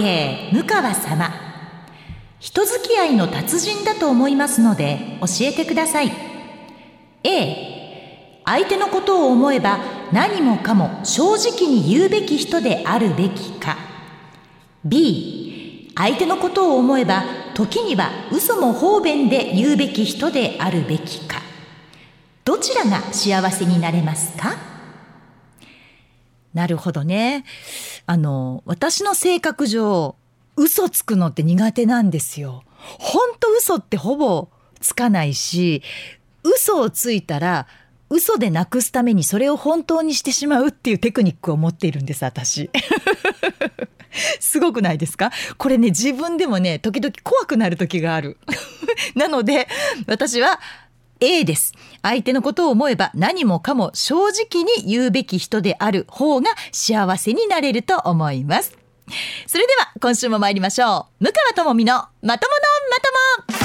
慶向川様。人付き合いの達人だと思いますので教えてください。A 相手のことを思えば何もかも正直に言うべき人であるべきか。B 相手のことを思えば時には嘘も方便で言うべき人であるべきか。どちらが幸せになれますか？なるほどね。あの、私の性格上、嘘つくのって苦手なんですよ。ほんと嘘ってほぼつかないし、嘘をついたら、嘘でなくすためにそれを本当にしてしまうっていうテクニックを持っているんです私。すごくないですか？これね自分でもね時々怖くなる時がある。なので私は A です。相手のことを思えば何もかも正直に言うべき人である方が幸せになれると思います。それでは今週も参りましょう。向川智美のまとものまとも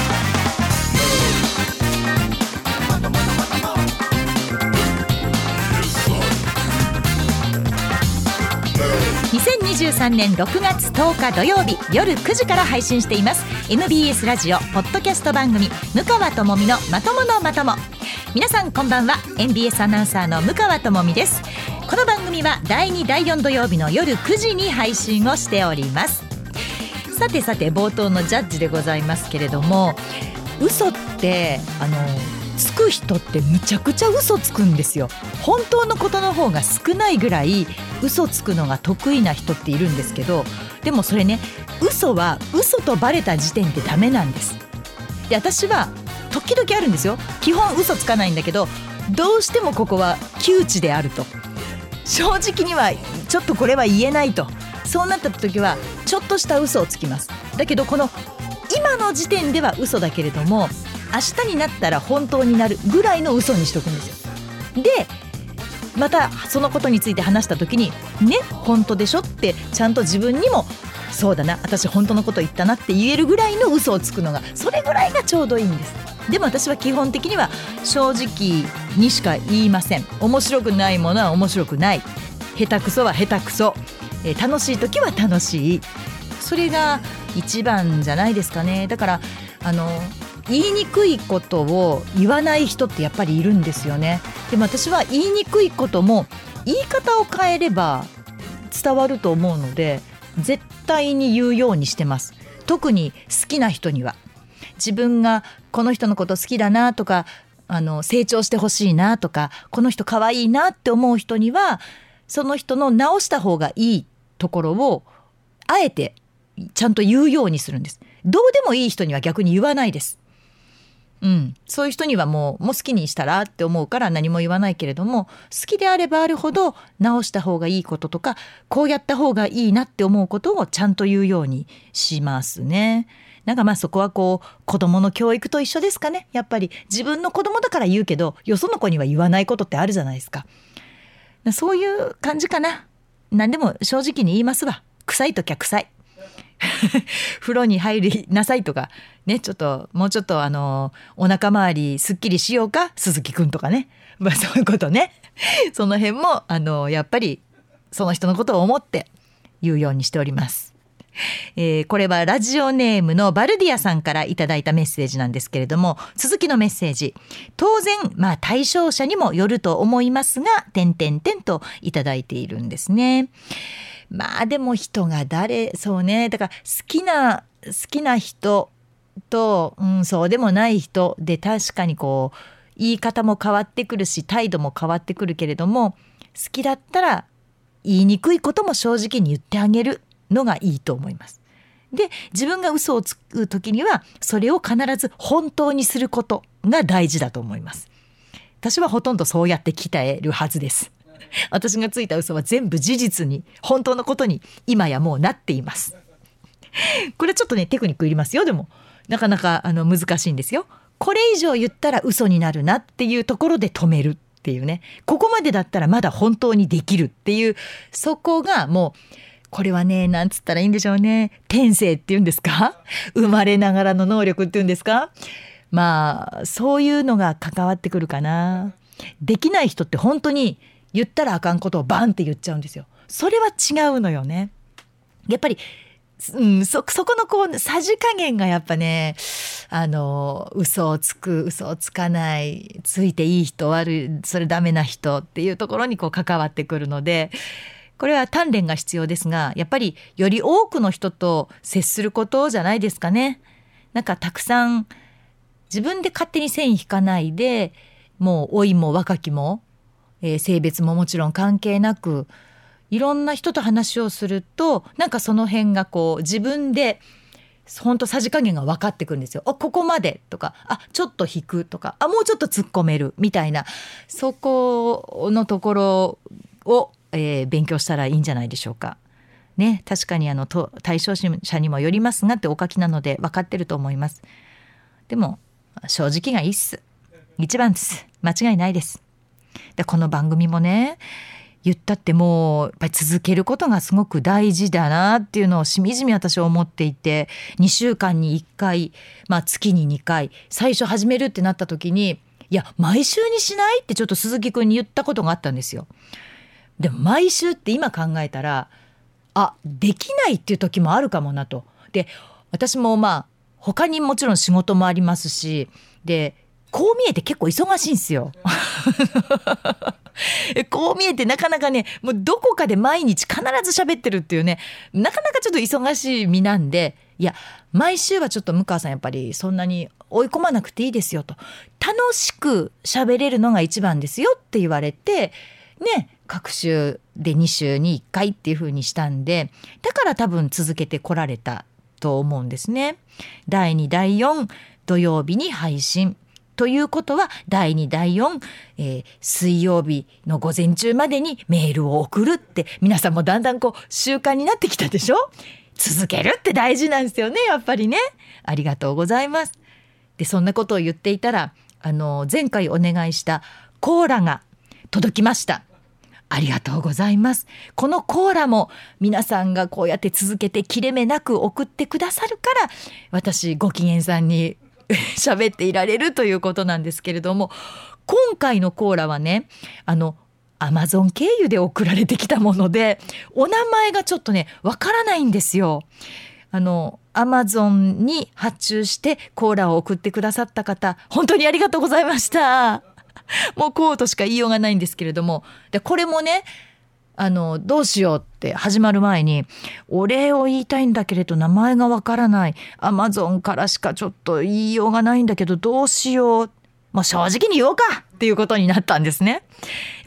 2023年6月10日土曜日夜9時から配信しています。MBS ラジオポッドキャスト番組向川智美のまとものまとも。皆さんこんばんは。MBS アナウンサーの向川智美です。この番組は第2第4土曜日の夜9時に配信をしております。さてさて冒頭のジャッジでございますけれども嘘ってあのつく人ってむちゃくちゃ嘘つくんですよ。本当のことの方が少ないぐらい嘘つくのが得意な人っているんですけどでもそれね嘘は嘘とバレた時点でダメなんです。で私は時々あるんですよ。基本嘘つかないんだけどどうしてもここは窮地であると。正直にはちょっとこれは言えないと。そうなった時はちょっとした嘘をつきます。だけどこの今の時点では嘘だけれども明日になったら本当になるぐらいの嘘にしとくんですよ。でまたそのことについて話した時にね本当でしょってちゃんと自分にもそうだな私本当のこと言ったなって言えるぐらいの嘘をつくのがそれぐらいがちょうどいいんです。でも私は基本的には正直にしか言いません。面白くないものは面白くない。下手くそは下手くそ、えー、楽しい時は楽しい。それが一番じゃないですかね。だからあの言いにくいことを言わない人ってやっぱりいるんですよね。でも私は言いにくいことも言い方を変えれば伝わると思うので絶対に言うようにしてます。特に好きな人には。自分がこの人のこと好きだなとかあの成長してほしいなとかこの人可愛いなって思う人にはその人の直した方がいいところをあえてちゃんと言うようにするんです。どうでもいい人には逆に言わないです。うん、そういう人にはもうもう好きにしたらって思うから何も言わないけれども好きであればあるほど直した方がいいこととかこうやった方がいいなって思うことをちゃんと言うようにしますね。なんかまあそこはこう子供の教育と一緒ですかね。やっぱり自分の子供だから言うけどよその子には言わないことってあるじゃないですか。そういう感じかな。何でも正直に言いますわ。臭い時は臭い。風呂に入りなさいとかねちょっともうちょっとあのお腹周りすっきりしようか鈴木くんとかねまあそういうことねその辺もあのやっぱりその人のことを思って言うようにしております。えー、これはラジオネームのバルディアさんからいただいたメッセージなんですけれども続きのメッセージ当然まあ対象者にもよると思いますが点々点といただいているんですね。まあでも人が誰そうねだから好きな好きな人と、うん、そうでもない人で確かにこう言い方も変わってくるし態度も変わってくるけれども好きだったら言いにくいことも正直に言ってあげるのがいいと思います。で自分が嘘をつく時にはそれを必ず本当にすることが大事だと思います。私はほとんどそうやって鍛えるはずです。私がついた嘘は全部事実に本当のことに今やもうなっています。これちょっとねテクニックいりますよでも。なかなかあの難しいんですよ。これ以上言ったら嘘になるなっていうところで止めるっていうね。ここまでだったらまだ本当にできるっていうそこがもうこれはねなんつったらいいんでしょうね。天性っていうんですか？生まれながらの能力っていうんですか？まあそういうのが関わってくるかな。できない人って本当に言ったらあかんことをバンって言っちゃうんですよそれは違うのよねやっぱりうん、そそこのこうさじ加減がやっぱねあの嘘をつく嘘をつかないついていい人悪いそれダメな人っていうところにこう関わってくるのでこれは鍛錬が必要ですがやっぱりより多くの人と接することじゃないですかね。なんかたくさん自分で勝手に線引かないでもう老いも若きも、えー、性別ももちろん関係なくいろんな人と話をするとなんかその辺がこう自分で本当さじ加減が分かってくるんですよ。あここまでとかあちょっと引くとかあもうちょっと突っ込めるみたいなそこのところを、えー、勉強したらいいんじゃないでしょうか。ね確かにあのと対象者にもよりますがってお書きなので分かってると思います。でも正直がいいっす。一番です。間違いないです。でこの番組もね言ったってもうやっぱり続けることがすごく大事だなっていうのをしみじみ私は思っていて2週間に1回、まあ、月に2回最初始めるってなった時にいや毎週にしないってちょっと鈴木くんに言ったことがあったんですよ。でも毎週って今考えたらあできないっていう時もあるかもなと。で私もまあ他にもちろん仕事もありますしでこう見えて結構忙しいんですよ。こう見えてなかなかねもうどこかで毎日必ず喋ってるっていうねなかなかちょっと忙しい身なんでいや毎週はちょっと向川さんやっぱりそんなに追い込まなくていいですよと楽しく喋れるのが一番ですよって言われてね各週で2週に1回っていう風にしたんでだから多分続けてこられたと思うんですね。第2第4土曜日に配信ということは第2第4、えー、水曜日の午前中までにメールを送るって皆さんもだんだんこう習慣になってきたでしょ？続けるって大事なんですよねやっぱりね。ありがとうございます。でそんなことを言っていたらあの前回お願いしたコーラが届きました。ありがとうございます。このコーラも皆さんがこうやって続けて切れ目なく送ってくださるから私ご機嫌さんに 喋っていられるということなんですけれども今回のコーラはねあのアマゾン経由で送られてきたものでお名前がちょっとねわからないんですよ。あのアマゾンに発注してコーラを送ってくださった方本当にありがとうございました。もうこうとしか言いようがないんですけれどもでこれもねあのどうしようって始まる前にお礼を言いたいんだけれど名前がわからないアマゾンからしかちょっと言いようがないんだけどどうしようもう正直に言おうかっていうことになったんですね。やっ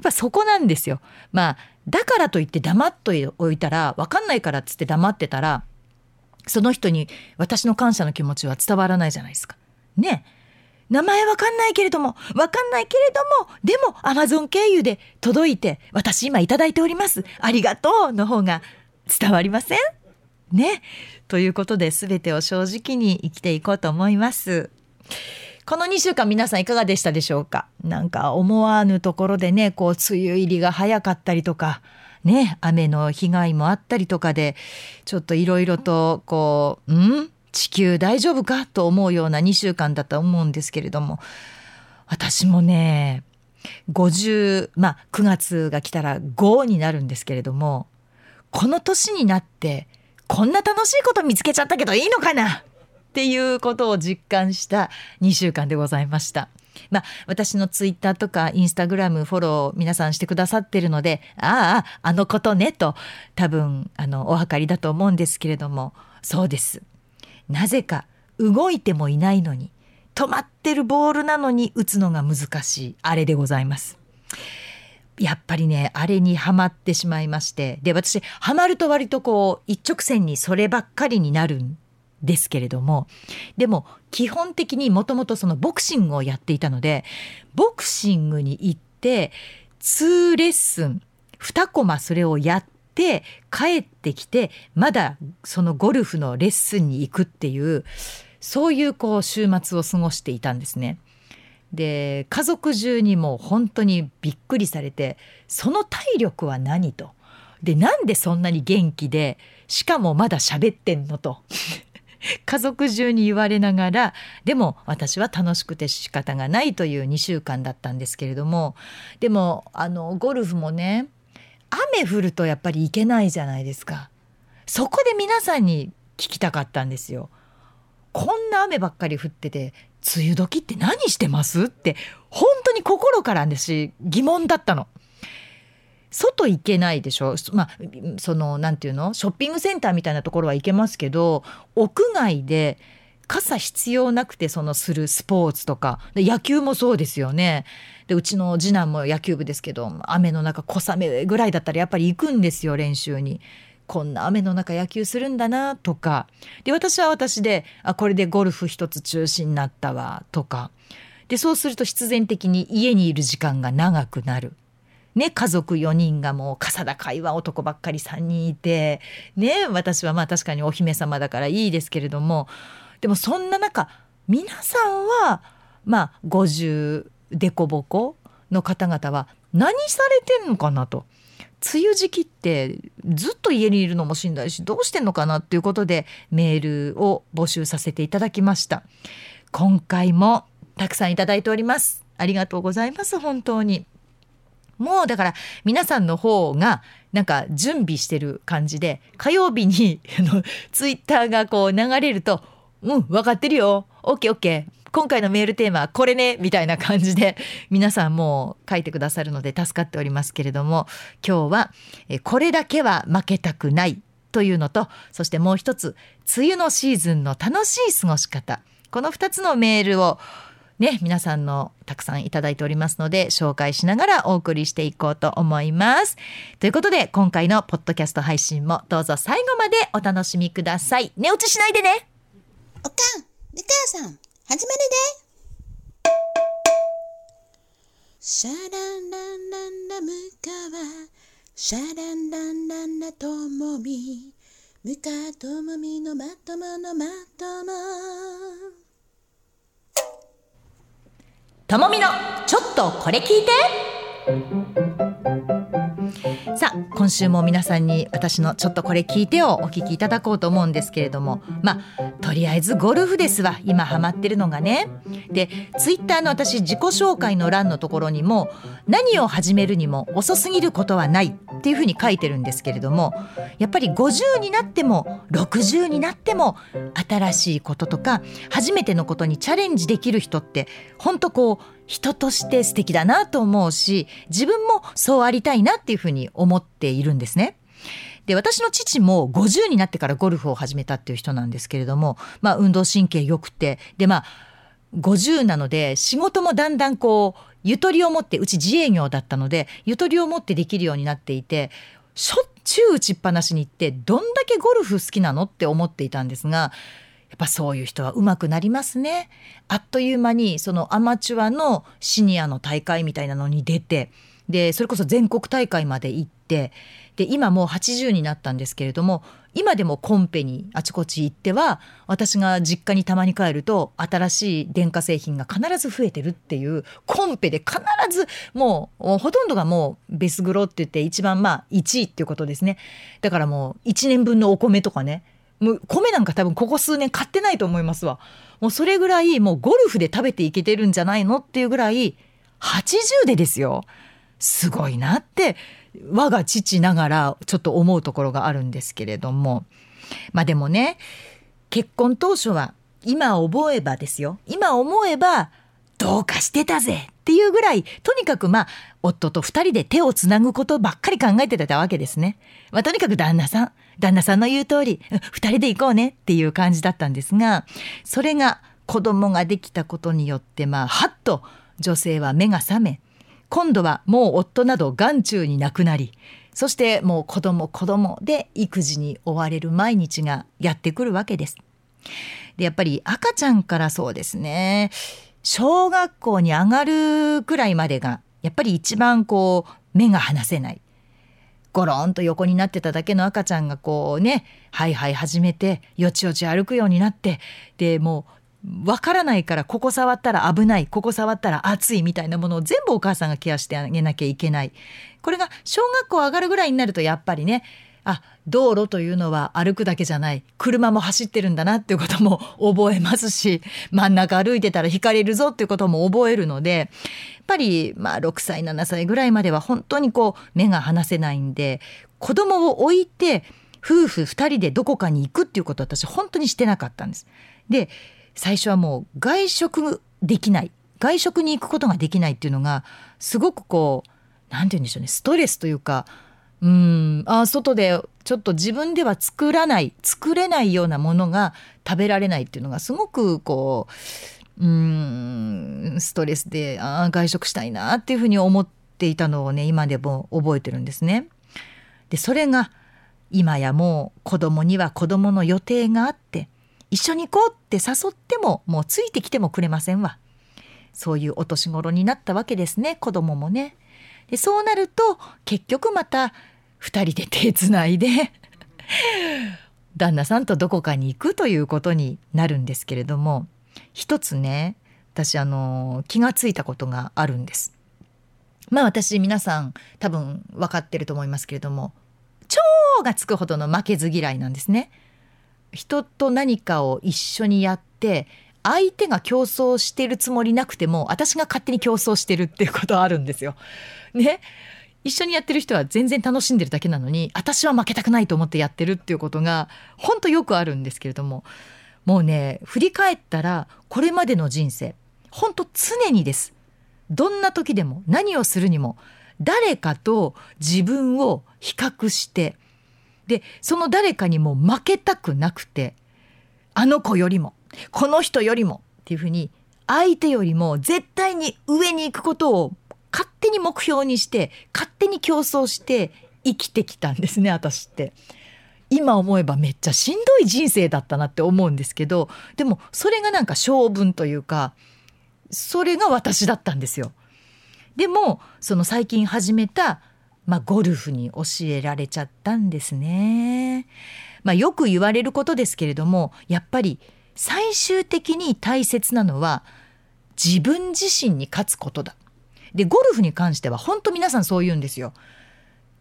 ぱそこなんですよ。まあだからといって黙っといたら分かんないからっつって黙ってたらその人に私の感謝の気持ちは伝わらないじゃないですか。ね。名前わかんないけれども、わかんないけれども、でもアマゾン経由で届いて、私今いただいております。ありがとうの方が伝わりません？ね。ということで全てを正直に生きていこうと思います。この2週間皆さんいかがでしたでしょうか？なんか思わぬところでね、こう梅雨入りが早かったりとか、ね、雨の被害もあったりとかで、ちょっといろいろとこうう、ん？地球大丈夫かと思うような2週間だと思うんですけれども私もね50まあ9月が来たら5になるんですけれどもこの年になってこんな楽しいこと見つけちゃったけどいいのかな？っていうことを実感した2週間でございました。まあ、私のツイッターとかインスタグラムフォロー皆さんしてくださってるのであああのことねと多分あのお分かりだと思うんですけれどもそうですなぜか動いてもいないのに止まってるボールなのに打つのが難しいあれでございます。やっぱりねあれにはまってしまいましてで私はまると割とこう一直線にそればっかりになるんですけれどもでも基本的にもともとそのボクシングをやっていたのでボクシングに行って2レッスン2コマそれをやって帰ってきてまだそのゴルフのレッスンに行くっていうそういうこう週末を過ごしていたんですね。で家族中にも本当にびっくりされてその体力は何と。でなんでそんなに元気でしかもまだ喋ってんのと。家族中に言われながらでも私は楽しくて仕方がないという2週間だったんですけれどもでもあのゴルフもね雨降るとやっぱり行けないじゃないですか。そこで皆さんに聞きたかったんですよ。こんな雨ばっかり降ってて梅雨時って何してますって本当に心から私疑問だったの。外行けないでしょまあそのなんていうの？ショッピングセンターみたいなところは行けますけど屋外で傘必要なくてそのするスポーツとか野球もそうですよねでうちの次男も野球部ですけど雨の中小雨ぐらいだったらやっぱり行くんですよ練習に。こんな雨の中野球するんだなとかで私は私であこれでゴルフ一つ中止になったわとかでそうすると必然的に家にいる時間が長くなる。ね、家族4人がもう傘高いわ男ばっかり3人いて、ね、私はまあ確かにお姫様だからいいですけれどもでもそんな中皆さんはまあ50デコボコの方々は何されてんのかなと。梅雨時期ってずっと家にいるのもしんどいしどうしてんのかなっていうことでメールを募集させていただきました。今回もたくさんいただいております。ありがとうございます本当に。もうだから皆さんの方がなんか準備してる感じで火曜日にツイッターがこう流れると「うん分かってるよ。OKOK 今回のメールテーマはこれねみたいな感じで 皆さんもう書いてくださるので助かっておりますけれども今日は「これだけは負けたくない」というのとそしてもう一つ梅雨のシーズンの楽しい過ごし方この2つのメールをね、皆さんのたくさんいただいておりますので紹介しながらお送りしていこうと思います。ということで今回のポッドキャスト配信もどうぞ最後までお楽しみください。寝落ちしないでね。おかん、みかやさん、始まるで。シャランランランラムカワ、シャランランランラともみ、ムカともみのまとものまとも。ともみのちょっとこれ聞いて今週も皆さんに私のちょっとこれ聞いてをお聞きいただこうと思うんですけれども。まあとりあえずゴルフですわ。今ハマってるのがね。でツイッターの私自己紹介の欄のところにも何を始めるにも遅すぎることはないっていうふうに書いてるんですけれどもやっぱり50になっても60になっても新しいこととか初めてのことにチャレンジできる人って本当こう人として素敵だなと思うし自分もそうありたいなっていうふうに思っているんですね。で私の父も50になってからゴルフを始めたっていう人なんですけれども、まあ、運動神経良くてでまあ50なので仕事もだんだんこうゆとりを持ってうち自営業だったのでゆとりを持ってできるようになっていてしょっちゅう打ちっぱなしに行ってどんだけゴルフ好きなのって思っていたんですがぱそういう人は上手くなりますね。あっという間にそのアマチュアのシニアの大会みたいなのに出てでそれこそ全国大会まで行ってで今もう80になったんですけれども今でもコンペにあちこち行っては私が実家にたまに帰ると新しい電化製品が必ず増えてるっていうコンペで必ずもうほとんどがもうベスグロって言って一番まあ1位っていうことですねだからもう1年分のお米とかねもう米なんか多分ここ数年買ってないと思いますわ。もうそれぐらいもうゴルフで食べていけてるんじゃないのっていうぐらい80でですよ。すごいなって我が父ながらちょっと思うところがあるんですけれども。まあでもね結婚当初は今思えばですよ。今思えばどうかしてたぜっていうぐらいとにかくまあ夫と二人で手をつなぐことばっかり考えてたわけですね。まあ、とにかく旦那さん旦那さんの言う通り二人で行こうねっていう感じだったんですがそれが子供ができたことによってまあはっと女性は目が覚め今度はもう夫など眼中になくなりそしてもう子供子供で育児に追われる毎日がやってくるわけです。でやっぱり赤ちゃんからそうですね小学校に上がるくらいまでがやっぱり一番こう目が離せないゴロンと横になってただけの赤ちゃんがこうねはいはい始めてよちよち歩くようになってでもうわからないからここ触ったら危ないここ触ったら熱いみたいなものを全部お母さんがケアしてあげなきゃいけない。これが小学校上がるぐらいになるとやっぱりねあ道路というのは歩くだけじゃない。車も走ってるんだなっていうことも覚えますし真ん中歩いてたら引かれるぞっていうことも覚えるのでやっぱりまあ6歳7歳ぐらいまでは本当にこう目が離せないんで子供を置いて夫婦2人でどこかに行くっていうことは私本当にしてなかったんです。で最初はもう外食できない。外食に行くことができないっていうのがすごくこう何て言うんでしょうね。ストレスというかうんあ外でちょっと自分では作らない作れないようなものが食べられないっていうのがすごくこううんストレスであ外食したいなっていうふうに思っていたのをね今でも覚えてるんですね。でそれが今やもう子供には子供の予定があって一緒に行こうって誘ってももうついてきてもくれませんわ。そういうお年頃になったわけですね子供もね。でそうなると結局また2人で手つないで旦那さんとどこかに行くということになるんですけれども一つね私あの気がついたことがあるんです。まあ私皆さん多分分かってると思いますけれども超がつくほどの負けず嫌いなんですね。人と何かを一緒にやって相手が競争してるつもりなくても私が勝手に競争してるっていうことはあるんですよ。ね一緒にやってる人は全然楽しんでるだけなのに私は負けたくないと思ってやってるっていうことが本当よくあるんですけれどももうね振り返ったらこれまでの人生本当常にです。どんな時でも何をするにも誰かと自分を比較してでその誰かにも負けたくなくてあの子よりもこの人よりもっていうふうに相手よりも絶対に上に行くことを勝手に目標にして勝手に競争して生きてきたんですね私って。今思えばめっちゃしんどい人生だったなって思うんですけどでもそれがなんか性分というかそれが私だったんですよ。でもその最近始めた、まあ、ゴルフに教えられちゃったんですね。まあ、よく言われることですけれどもやっぱり最終的に大切なのは自分自身に勝つことだ。でゴルフに関しては本当皆さんそう言うんですよ。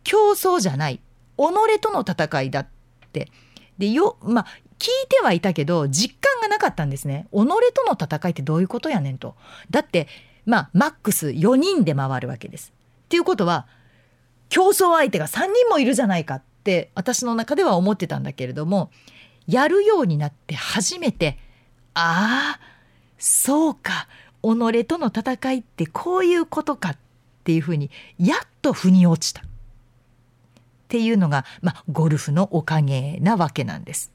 競争じゃない。己との戦いだって。でよまあ聞いてはいたけど実感がなかったんですね。己との戦いってどういうことやねんと。だってまあマックス4人で回るわけです。っていうことは競争相手が3人もいるじゃないかって私の中では思ってたんだけれどもやるようになって初めてああそうか。己との戦いってこういうことかっていうふうにやっと腑に落ちたっていうのが、まあ、ゴルフのおかげなわけなんです。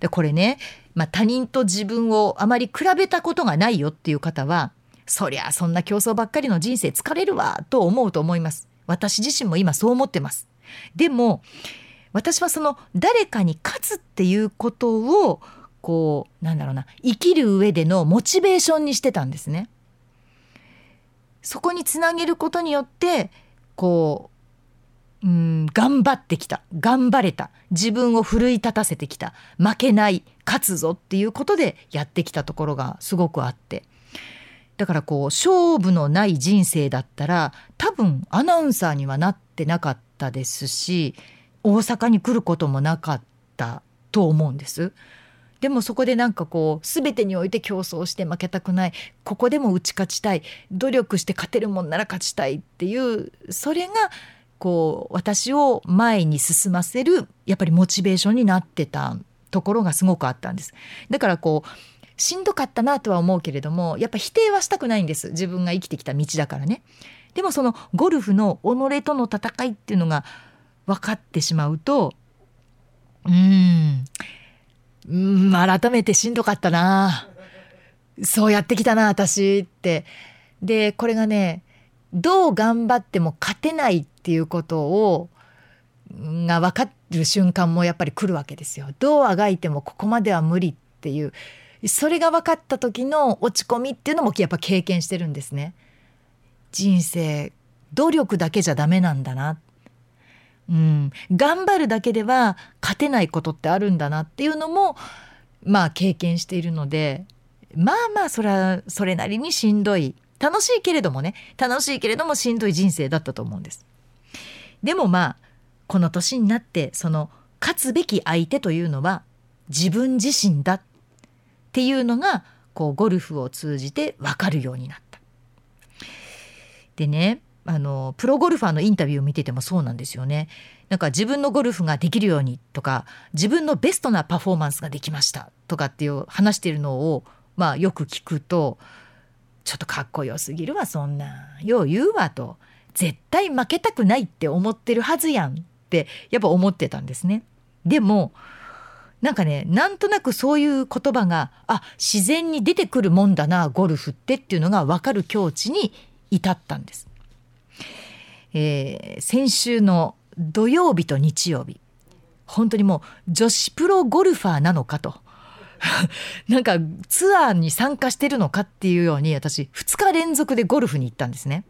でこれね、まあ、他人と自分をあまり比べたことがないよっていう方はそりゃそんな競争ばっかりの人生疲れるわと思うと思います。私自身も今そう思ってます。でも私はその誰かに勝つっていうことをこうなんだろうな生きる上でのモチベーションにしてたんですね。そこにつなげることによってこううん頑張ってきた頑張れた自分を奮い立たせてきた負けない勝つぞっていうことでやってきたところがすごくあってだからこう勝負のない人生だったら多分アナウンサーにはなってなかったですし大阪に来ることもなかったと思うんです。でもそこでなんかこう全てにおいて競争して負けたくないここでも打ち勝ちたい努力して勝てるもんなら勝ちたいっていうそれがこう私を前に進ませるやっぱりモチベーションになってたところがすごくあったんです。だからこうしんどかったなとは思うけれどもやっぱ否定はしたくないんです自分が生きてきた道だからね。でもそのゴルフの己との戦いっていうのが分かってしまうとうんうん改めてしんどかったなそうやってきたな私ってでこれがねどう頑張っても勝てないっていうことをが分かる瞬間もやっぱり来るわけですよ。どうあがいてもここまでは無理っていうそれが分かった時の落ち込みっていうのもやっぱ経験してるんですね。人生努力だけじゃダメなんだなうん、頑張るだけでは勝てないことってあるんだなっていうのもまあ経験しているのでまあまあそれはそれなりにしんどい楽しいけれどもね楽しいけれどもしんどい人生だったと思うんです。でもまあこの年になってその勝つべき相手というのは自分自身だっていうのがこうゴルフを通じて分かるようになった。でねあのプロゴルファーのインタビューを見ててもそうなんですよね。なんか自分のゴルフができるようにとか自分のベストなパフォーマンスができましたとかっていう話してるのを、まあ、よく聞くとちょっとかっこよすぎるわそんなよう言うわと絶対負けたくないって思ってるはずやんってやっぱ思ってたんですね。でもなんかねなんとなくそういう言葉があ自然に出てくるもんだなゴルフってっていうのが分かる境地に至ったんです。えー、先週の土曜日と日曜日本当にもう女子プロゴルファーなのかと なんかツアーに参加してるのかっていうように私2日連続でゴルフに行ったんですね。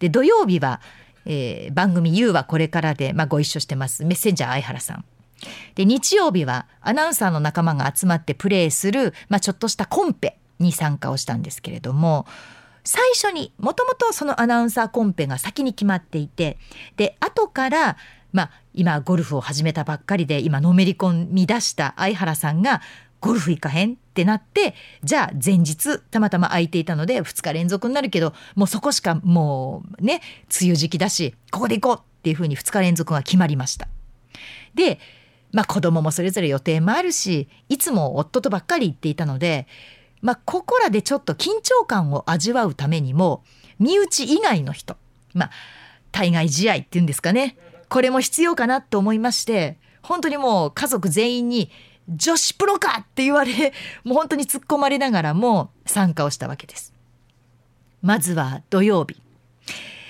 で土曜日は、えー、番組「YOU はこれからで」まあ、ご一緒してますメッセンジャー相原さん。で日曜日はアナウンサーの仲間が集まってプレーする、まあ、ちょっとしたコンペに参加をしたんですけれども最初にもともとそのアナウンサーコンペが先に決まっていてで後からまあ今ゴルフを始めたばっかりで今のめり込み出した相原さんがゴルフ行かへんってなってじゃあ前日たまたま空いていたので2日連続になるけどもうそこしかもうね梅雨時期だしここで行こうっていうふうに2日連続が決まりました。でまあ子供もそれぞれ予定もあるしいつも夫とばっかり行っていたのでまあ、ここらでちょっと緊張感を味わうためにも身内以外の人まあ対外試合っていうんですかねこれも必要かなと思いまして本当にもう家族全員に「女子プロか!」って言われもう本当に突っ込まれながらも参加をしたわけです。まずは土曜日。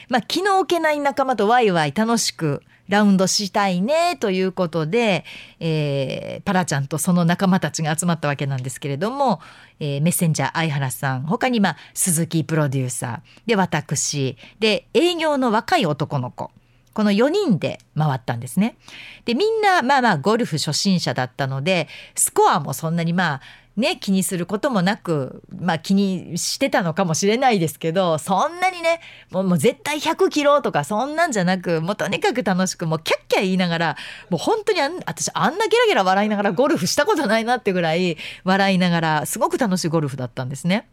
まあ、気の置けない仲間とワイワイ楽しくラウンドしたいねということで、えー、パラちゃんとその仲間たちが集まったわけなんですけれども、えー、メッセンジャー相原さん他にまあ鈴木プロデューサーで私で営業の若い男の子この4人で回ったんですね。でみんなまあまあゴルフ初心者だったのでスコアもそんなにまあね、気にすることもなく、まあ気にしてたのかもしれないですけど、そんなにね、もうもう絶対100キロとかそんなんじゃなく、もうとにかく楽しく、もうキャッキャ言いながら、もう本当にあん私あんなゲラゲラ笑いながらゴルフしたことないなってぐらい笑いながら、すごく楽しいゴルフだったんですね。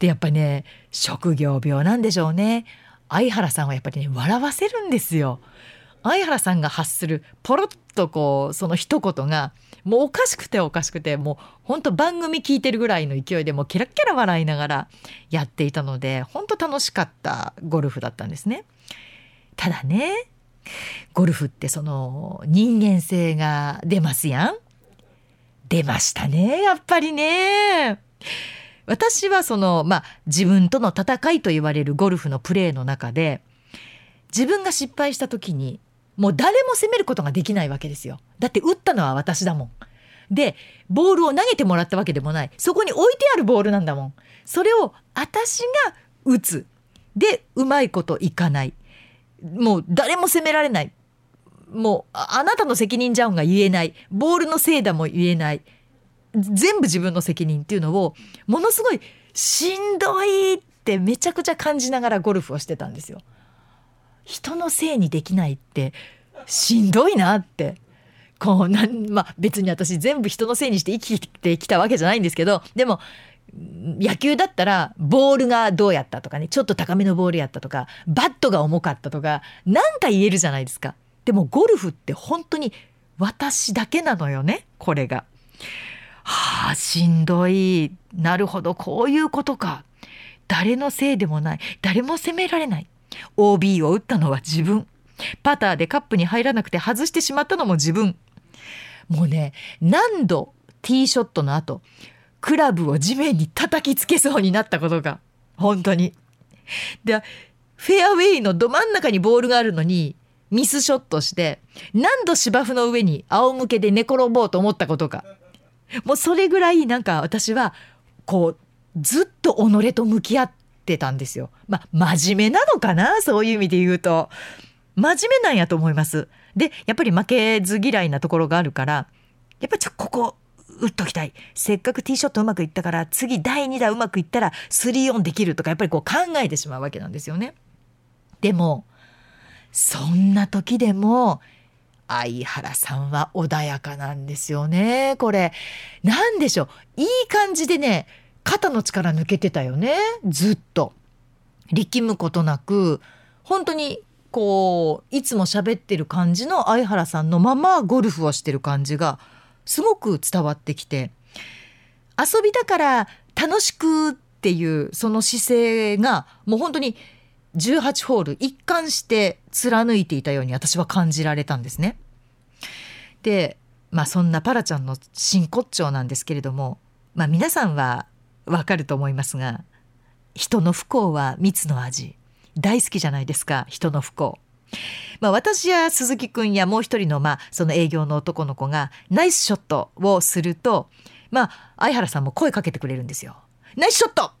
で、やっぱりね、職業病なんでしょうね。相原さんはやっぱりね、笑わせるんですよ。相原さんが発するポロッとこうその一言がもうおかしくておかしくてもう本当番組聞いてるぐらいの勢いでもうケラッケラ笑いながらやっていたので本当楽しかったゴルフだったんですね。ただねゴルフってその人間性が出ますやん。出ましたねやっぱりね。私はそのまあ自分との戦いと言われるゴルフのプレーの中で自分が失敗した時にもう誰も責めることができないわけですよ。だって打ったのは私だもん。で、ボールを投げてもらったわけでもない。そこに置いてあるボールなんだもん。それを私が打つ。で、うまいこといかない。もう誰も責められない。もうあなたの責任じゃんが言えない。ボールのせいだも言えない。全部自分の責任っていうのをものすごいしんどいってめちゃくちゃ感じながらゴルフをしてたんですよ。人のせいにできないってしんどいなって。こうなんまあ別に私全部人のせいにして生きてきたわけじゃないんですけどでも野球だったらボールがどうやったとかねちょっと高めのボールやったとかバットが重かったとか何か言えるじゃないですか。でもゴルフって本当に私だけなのよねこれが。はあしんどい。なるほどこういうことか。誰のせいでもない。誰も責められない。OB を打ったのは自分。パターでカップに入らなくて外してしまったのも自分。もうね何度ティーショットの後クラブを地面に叩きつけそうになったことが本当に。でフェアウェイのど真ん中にボールがあるのにミスショットして何度芝生の上に仰向けで寝転ぼうと思ったことかもうそれぐらいなんか私はこうずっと己と向き合ってたんですよ。まあ、真面目なのかな？そういう意味で言うと。真面目なんやと思います。で、やっぱり負けず嫌いなところがあるから、やっぱちょ、ここ、打っときたい。せっかくティーショットうまくいったから、次第2打うまくいったら3オンできるとか、やっぱりこう考えてしまうわけなんですよね。でも、そんな時でも、相原さんは穏やかなんですよね。これ、なんでしょう？いい感じでね、肩の力抜けてたよねずっと力むことなく本当にこういつも喋ってる感じの相原さんのままゴルフをしてる感じがすごく伝わってきて遊びだから楽しくっていうその姿勢がもう本当に18ホール一貫して貫いていたように私は感じられたんですね。でまあそんなパラちゃんの真骨頂なんですけれども、まあ、皆さんはわかると思いますが人の不幸は蜜の味大好きじゃないですか人の不幸。まあ、私や鈴木くんやもう一人のまあその営業の男の子がナイスショットをするとまあ相原さんも声かけてくれるんですよ。ナイスショット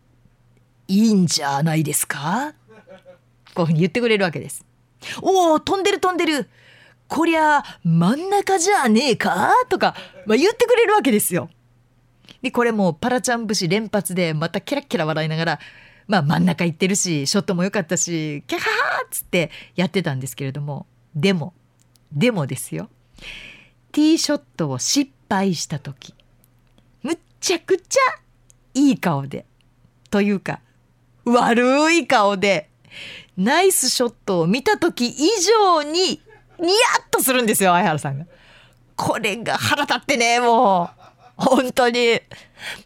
いいんじゃないですか?こういうふうに言ってくれるわけです。おお飛んでる飛んでるこりゃ真ん中じゃねえか?とか、まあ、言ってくれるわけですよ。でこれもパラちゃん節連発でまたキラキラ笑いながらまあ真ん中行ってるしショットも良かったしキャハハっつってやってたんですけれどもでもでもですよティーショットを失敗した時むっちゃくちゃいい顔でというか悪い顔でナイスショットを見た時以上にニヤッとするんですよ相原さんが。これが腹立ってねもう本当に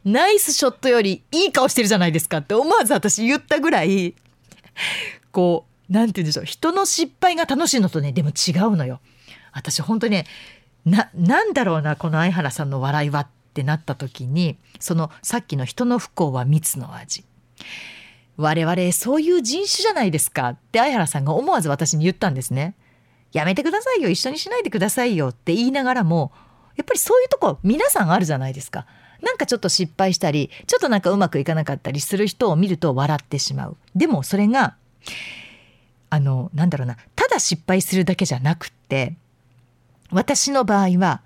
ナイスショットよりいい顔してるじゃないですかって思わず私言ったぐらいこうなんて言うんでしょう人の失敗が楽しいのとねでも違うのよ。私本当にねななんだろうなこの相原さんの笑いはってなった時にそのさっきの人の不幸は蜜の味。我々そういう人種じゃないですかって相原さんが思わず私に言ったんですね。やめてくださいよ一緒にしないでくださいよって言いながらもやっぱりそういうとこ皆さんあるじゃないですか。なんかちょっと失敗したりちょっとなんかうまくいかなかったりする人を見ると笑ってしまう。でもそれがあのなんだろうなただ失敗するだけじゃなくって私の場合は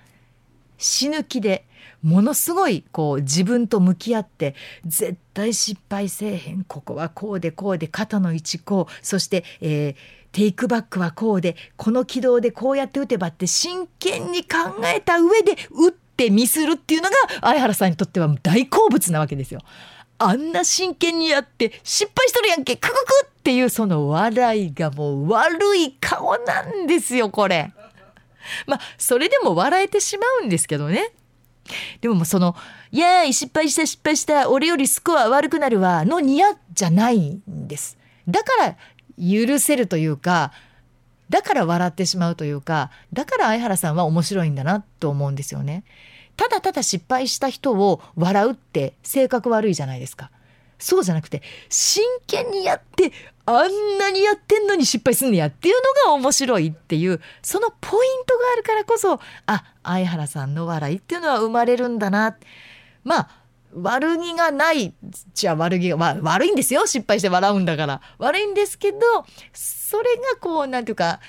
死ぬ気でものすごいこう自分と向き合って絶対失敗せえへんここはこうでこうで肩の位置こうそして、えー、テイクバックはこうでこの軌道でこうやって打てばって真剣に考えた上で打ってミスるっていうのが相原さんにとっては大好物なわけですよ。あんな真剣にやって失敗しとるやんけクククっていうその笑いがもう悪い顔なんですよこれ。まあそれでも笑えてしまうんですけどね。でもその「いやー失敗した失敗した俺よりスコア悪くなるわ」のニヤじゃないんです。だから許せるというかだから笑ってしまうというかだから相原さんは面白いんだなと思うんですよね。ただただ失敗した人を笑うって性格悪いじゃないですか。そうじゃなくて真剣にやってあんなにやってんのに失敗すんねやっていうのが面白いっていうそのポイントがあるからこそあ相原さんの笑いっていうのは生まれるんだなまあ悪気がないじゃ悪気が、まあ、悪いんですよ失敗して笑うんだから悪いんですけどそれがこうなんていうか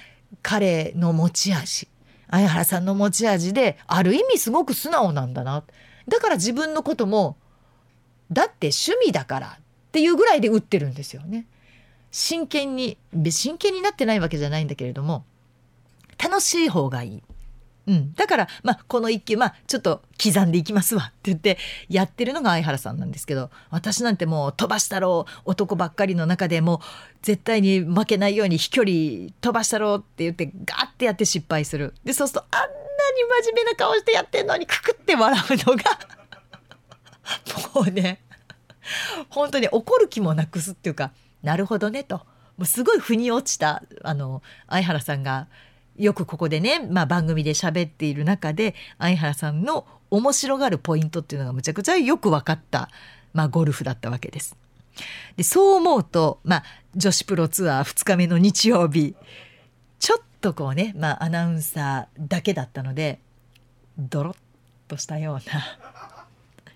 彼の持ち味相原さんの持ち味である意味すごく素直なんだなだから自分のこともだって趣味だからっていうぐらいで打ってるんですよね。真剣に真剣になってないわけじゃないんだけれども楽しい方がいい。うん、だから、まあ、この一球、まあ、ちょっと刻んでいきますわ。って言ってやってるのが相原さんなんですけど私なんてもう飛ばしたろう男ばっかりの中でもう絶対に負けないように飛距離飛ばしたろうって言ってガーってやって失敗する。でそうするとあんなに真面目な顔してやってんのにククって笑うのがもうね本当に怒る気もなくすっていうかなるほどねと。もうすごい腑に落ちたあの相原さんがよくここでね、まあ、番組で喋っている中で相原さんの面白がるポイントっていうのがむちゃくちゃよく分かった、まあ、ゴルフだったわけです。でそう思うと、まあ、女子プロツアー2日目の日曜日ちょっとこうね、まあ、アナウンサーだけだったのでドロッとしたような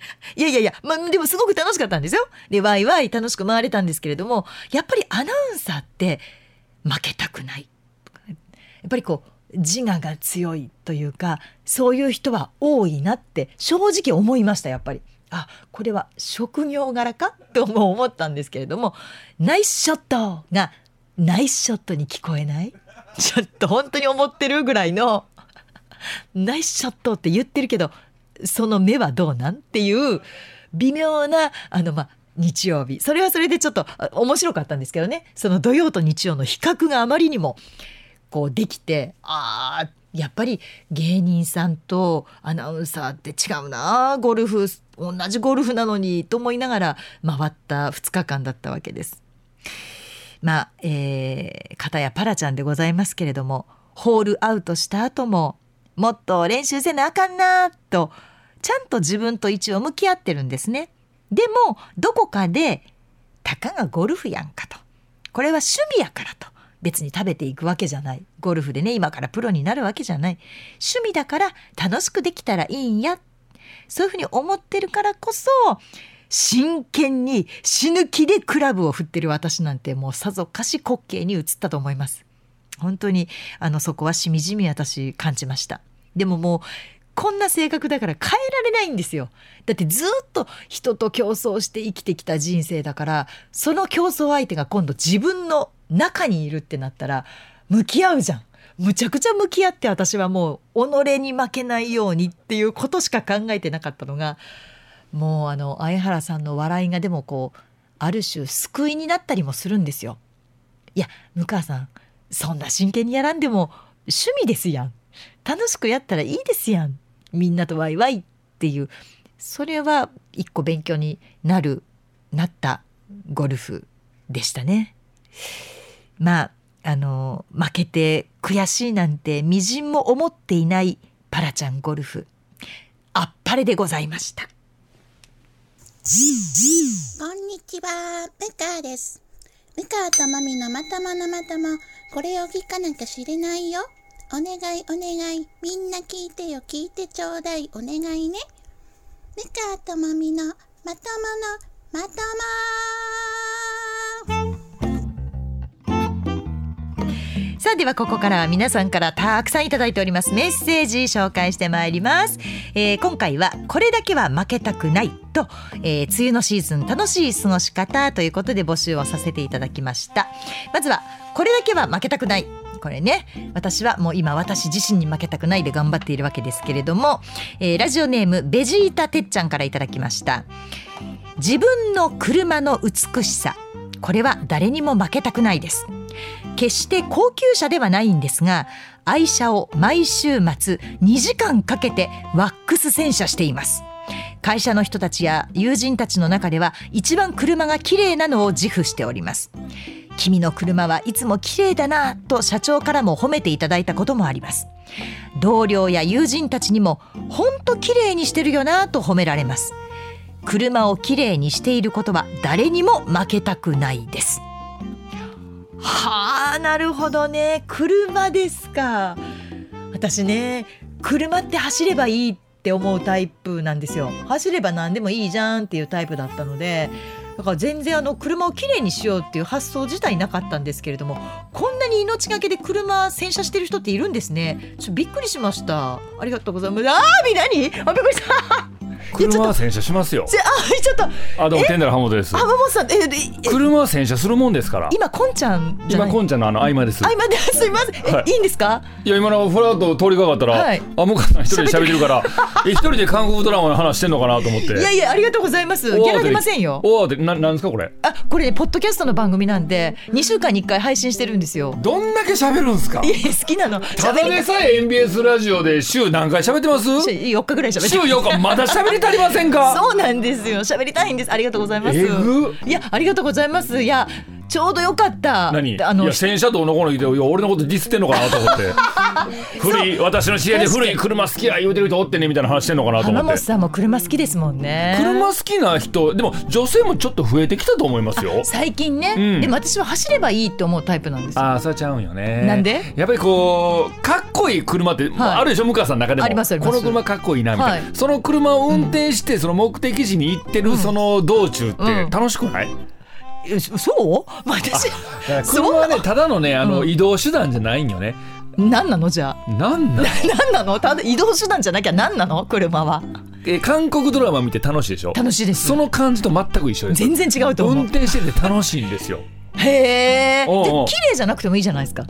いやいやいや、まあ、でもすごく楽しかったんですよ。で、ワイワイ楽しく回れたんですけれども、やっぱりアナウンサーって負けたくない。やっぱりこう、自我が強いというか、そういう人は多いなって正直思いました、やっぱり。あ、これは職業柄かとも思ったんですけれども、ナイスショットがナイスショットに聞こえない？ちょっと本当に思ってるぐらいのナイスショットって言ってるけどその目はどうなんっていう微妙なあの、まあ、日曜日。それはそれでちょっと面白かったんですけどね。その土曜と日曜の比較があまりにもこうできてあーやっぱり芸人さんとアナウンサーって違うなゴルフ同じゴルフなのにと思いながら回った2日間だったわけです。まあ、えー、片やパラちゃんでございますけれどもホールアウトした後ももっと練習せなあかんなとちゃんと自分と一応向き合ってるんですね。でもどこかでたかがゴルフやんかとこれは趣味やからと別に食べていくわけじゃない。ゴルフでね今からプロになるわけじゃない。趣味だから楽しくできたらいいんや。そういうふうに思ってるからこそ真剣に死ぬ気でクラブを振ってる私なんてもうさぞかし滑稽に映ったと思います。本当にあのそこはしみじみ私感じました。でももうこんな性格だから変えられないんですよ。だってずっと人と競争して生きてきた人生だからその競争相手が今度自分の中にいるってなったら向き合うじゃんむちゃくちゃ向き合って私はもう己に負けないようにっていうことしか考えてなかったのがもうあの相原さんの笑いがでもこうある種救いになったりもするんですよ。いや向川さんそんな真剣にやらんでも趣味ですやん楽しくやったらいいですやんみんなとワイワイっていうそれは一個勉強になるなったゴルフでしたね。まああの負けて悔しいなんてみじんも思っていないパラちゃんゴルフあっぱれでございました。こんにちは、ムカです。ムカとマミのまとものまとも、これを聞かなきゃ知れないよ。お願いお願い、みんな聞いてよ、聞いてちょうだい、お願いね。ムカとマミのまとものまとも。さあではここからは皆さんからたくさんいただいておりますメッセージ紹介してまいります、えー今回はこれだけは負けたくないと、えー梅雨のシーズン楽しい過ごし方ということで募集をさせていただきました。まずはこれだけは負けたくない。これね私はもう今私自身に負けたくないで頑張っているわけですけれども、えーラジオネームベジータてっちゃんからいただきました。自分の車の美しさ。これは誰にも負けたくないです。決して高級車ではないんですが愛車を毎週末2時間かけてワックス洗車しています。会社の人たちや友人たちの中では一番車が綺麗なのを自負しております。君の車はいつも綺麗だなと社長からも褒めていただいたこともあります。同僚や友人たちにもほんと綺麗にしてるよなと褒められます。車をきれいにしていることは誰にも負けたくないです。はあなるほどね。車ですか。私ね車って走ればいいって思うタイプなんですよ。走れば何でもいいじゃんっていうタイプだったので。だから全然あの車をきれいにしようっていう発想自体なかったんですけれどもこんなに命がけで車洗車してる人っているんですね。ちょびっくりしました。ありがとうございます。あーみ何あびっくりした。車は洗車しますよ。じゃあちょっとあどうもテンダラハモトです。浜本さんえええ車は洗車するもんですから。今こんちゃん今こんちゃんのあの合間です。あ今で すいません。え、はい。い、いんですか？いや今のフラッと通りかかったら、はい。あ向川さん一人で喋ってるからえ 一人で韓国ドラマの話してんのかなと思って。いやいやありがとうございます。ギャラ出ませんよ。おおでななんですかこれ？あこれねポッドキャストの番組なんで2週間に1回配信してるんですよ。どんだけ喋るんすか？いや好きなの。ただでさえ MBS ラジオで週何回喋ってます？4日ぐらい喋って週4日。まだ喋り足りませんか？そうなんですよ。喋りたいんです。ありがとうございます。いやありがとうございます。いやちょうどよかった。何？あのいや洗車どうのこうの言っていや俺のことディスってんのかなと思って。古い私の知り合いで古い車好きや言うてる人おってねみたいな話してんのかなと思って。浜本さんも車好きですもんね。車好きな人でも女性もちょっと増えてきたと思いますよ。最近ね、うん。でも私は走ればいいって思うタイプなんですよ。ああそうちゃうんよね。なんで？やっぱりこうかっこいい車って、まああるでしょ向川さんの中でも。ありますこの車かっこいいなみたいな、はい。その車を運転してその目的地に行ってるその道中ってうん。楽しくない、えそそう？私車はねただのねあの、うん移動手段じゃないんよね。何なの？じゃあ。なんなん何なの？ただ移動手段じゃなきゃ何なの？車は。え韓国ドラマ見て楽しいでしょ？楽しいです。その感じと全く一緒です。全然違うと思う。運転してて楽しいんですよ。へえ綺麗じゃなくてもいいじゃないですか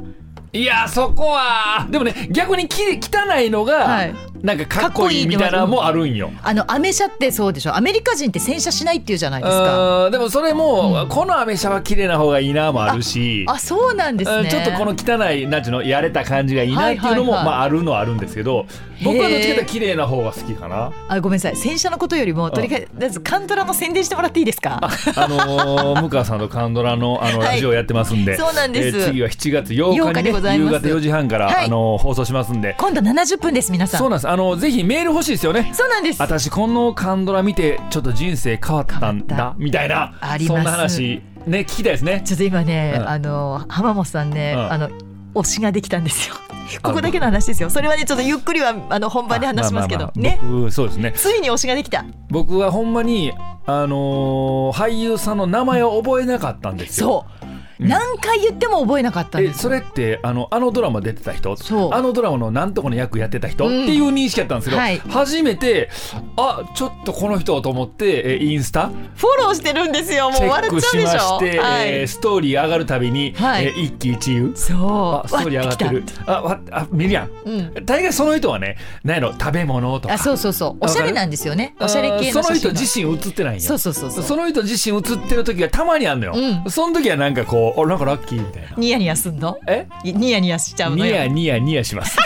いやそこは。でもね逆にき汚いのが、はい。なんかかっこいいみたいなのもあるんよ。あのアメ車ってそうでしょ。アメリカ人って洗車しないっていうじゃないですか。でもそれも、このアメ車は綺麗な方がいいなもあるし。あそうなんですね。うんちょっとこの汚いなんちゅうのやれた感じがいいなっていうのも、はいはいはい。まあ、あるのはあるんですけど僕はどっちかというと綺麗な方が好きかな。あごめんなさい。洗車のことよりもとりあえずカントラの宣伝してもらっていいですか？あのー、向川さんとカンドラのあのはいラジオやってますんで、そうなんです。えー次は7月8 8日日に、ね、でございます夕方4時半から、はいあのー放送しますんで。今度70分です皆さんそうなんです。あのぜひメール欲しいですよね。そうなんです私このカンドラ見てちょっと人生変わったんだみたいなそんな話ね聞きたいですね。ちょっと今ね、うんあの浜本さんね、うんあの推しができたんですよ。ここだけの話ですよ。それはねちょっとゆっくりはあの本番で話しますけど、あああね。僕そうですね。ついに推しができた。僕はほんまにあのー俳優さんの名前を覚えなかったんですよ。そう。うん。何回言っても覚えなかったんえですそれってあのあのドラマ出てた人？そう。あのドラマのなんとかの役やってた人、うん。っていう認識だったんですけど、はい。初めてあちょっとこの人と思ってえインスタ？フォローしてるんですよ。もう笑っクしまちゃうでしょ。して、はいえーストーリー上がるたびに、はい。えー一喜一憂？そう。あストーリー上がってる。あわあ見るやん。わ。うん。大概その人はね何やろ食べ物とか。あそうそうそう。おしゃれなんですよね。おしゃれ系のその人自身映ってないんよそうそうそうそう。その人自身映ってる時がたまにあんのよ、うその時はなんかこうあなんかラッキーみたいなニヤニヤすんの？え？ニヤニヤしちゃうのニよ。ヤニヤニヤします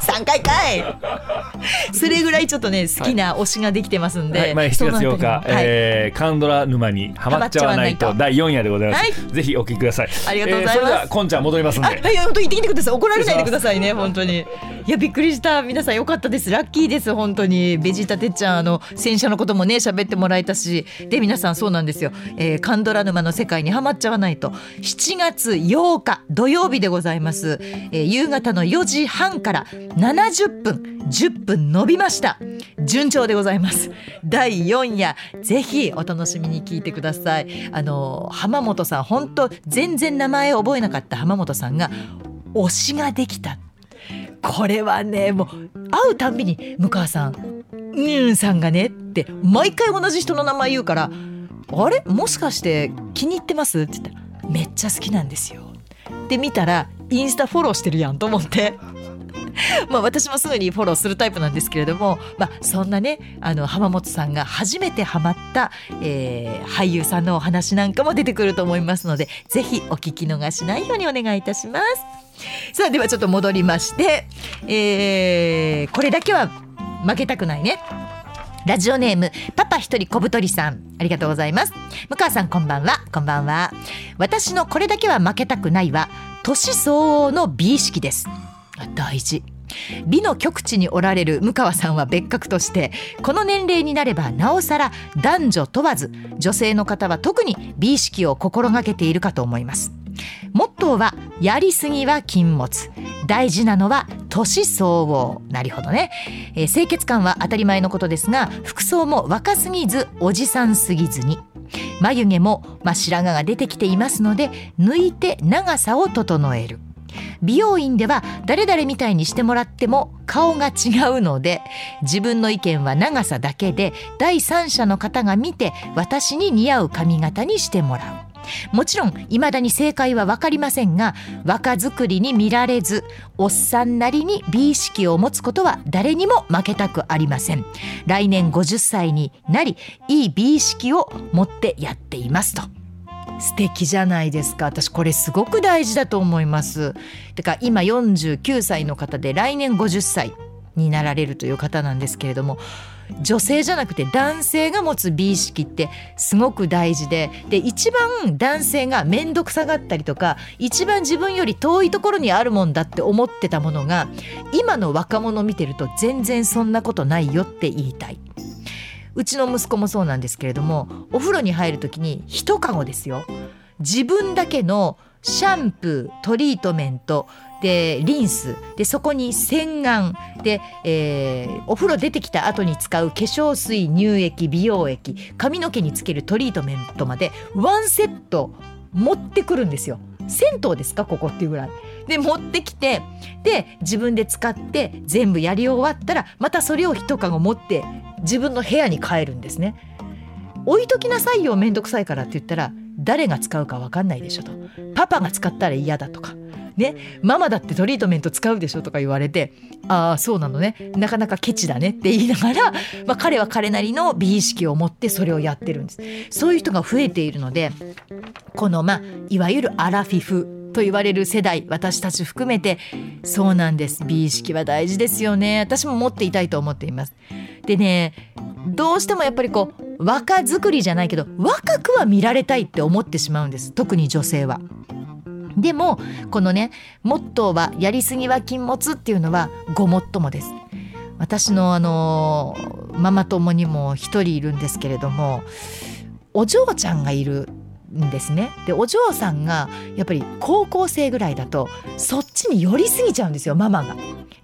三回かい。それぐらいちょっとね好きな推しができてますんで。はい、まあ、7月8そのあたりも日、はいえーカンドラ沼にはまっちゃわないとと第4夜でございます、はぜひお聞きくださいありがとうございますそれではこんちゃん戻りますんあ、ではい、本当言ってきてください。怒られないでくださいね、本当に。いや、びっくりした。皆さん良かったです。ラッキーです、本当に。ベジータてっちゃん、あの、戦車のこともね、喋ってもらえたし。で、皆さんそうなんですよ。えーカンドラ沼の世界にはまっちゃわないと。7月8日土曜日でございます。えー夕方の4時半から70分、10分伸びました。順調でございます。第4夜、ぜひお楽しみに聞いてください。あの、浜本さん、本当全然名前覚えなかった浜本さんが、推しができた。これはね、もう、会うたんびに、向川さん、うんさんがねって、毎回同じ人の名前言うから、あれ？もしかして気に入ってます？って言ったら、めっちゃ好きなんですよ。で見たら、インスタフォローしてるやんと思って。まあ私もすぐにフォローするタイプなんですけれども、まあ、そんなねあの浜本さんが初めてハマった、えー俳優さんのお話なんかも出てくると思いますのでぜひお聞き逃しないようにお願いいたします。さあではちょっと戻りまして、えーこれだけは負けたくないね。ラジオネームパパ一人小太りさん。ありがとうございます。向川さんこんばんは。こんばんは。私のこれだけは負けたくないは年相応の美意識です。大事。美の極地におられる向川さんは別格としてこの年齢になればなおさら男女問わず女性の方は特に美意識を心がけているかと思います。モットーはやりすぎは禁物。大事なのは年相応。なるほどね、えー清潔感は当たり前のことですが服装も若すぎずおじさんすぎずに。眉毛も、まあ、白髪が出てきていますので抜いて長さを整える。美容院では誰々みたいにしてもらっても顔が違うので自分の意見は長さだけで第三者の方が見て私に似合う髪型にしてもらう。もちろん未だに正解は分かりませんが若作りに見られずおっさんなりに美意識を持つことは誰にも負けたくありません。来年50歳になりいい美意識を持ってやっていますと。素敵じゃないですか私これすごく大事だと思いますてか今49歳の方で来年50歳になられるという方なんですけれども女性じゃなくて男性が持つ美意識ってすごく大事でで一番男性が面倒くさがったりとか一番自分より遠いところにあるもんだって思ってたものが今の若者見てると全然そんなことないよって言いたい。うちの息子もそうなんですけれどもお風呂に入る時に一カゴですよ自分だけのシャンプートリートメントでリンスでそこに洗顔で、えーお風呂出てきた後に使う化粧水乳液美容液髪の毛につけるトリートメントまでワンセット持ってくるんですよ。銭湯ですか？ここっていうぐらい。で持ってきてで自分で使って全部やり終わったらまたそれを一カゴ持って自分の部屋に帰るんですね。置いときなさいよ面倒くさいからって言ったら誰が使うか分かんないでしょとパパが使ったら嫌だとかねママだってトリートメント使うでしょとか言われてああそうなのね。なかなかケチだね。って言いながら、まあ、彼は彼なりの美意識を持ってそれをやってるんです。そういう人が増えているのでこのまあいわゆるアラフィフと言われる世代私たち含めてそうなんです。美意識は大事ですよね。私も持っていたいと思っています。でねどうしてもやっぱりこう若作りじゃないけど若くは見られたいって思ってしまうんです。特に女性は。でもこのねモットーはやりすぎは禁物っていうのはごもっともです。私のあのママ友にも一人いるんですけれどもお嬢ちゃんがいるんですねでお嬢さんがやっぱり高校生ぐらいだとそっちに寄りすぎちゃうんですよママが。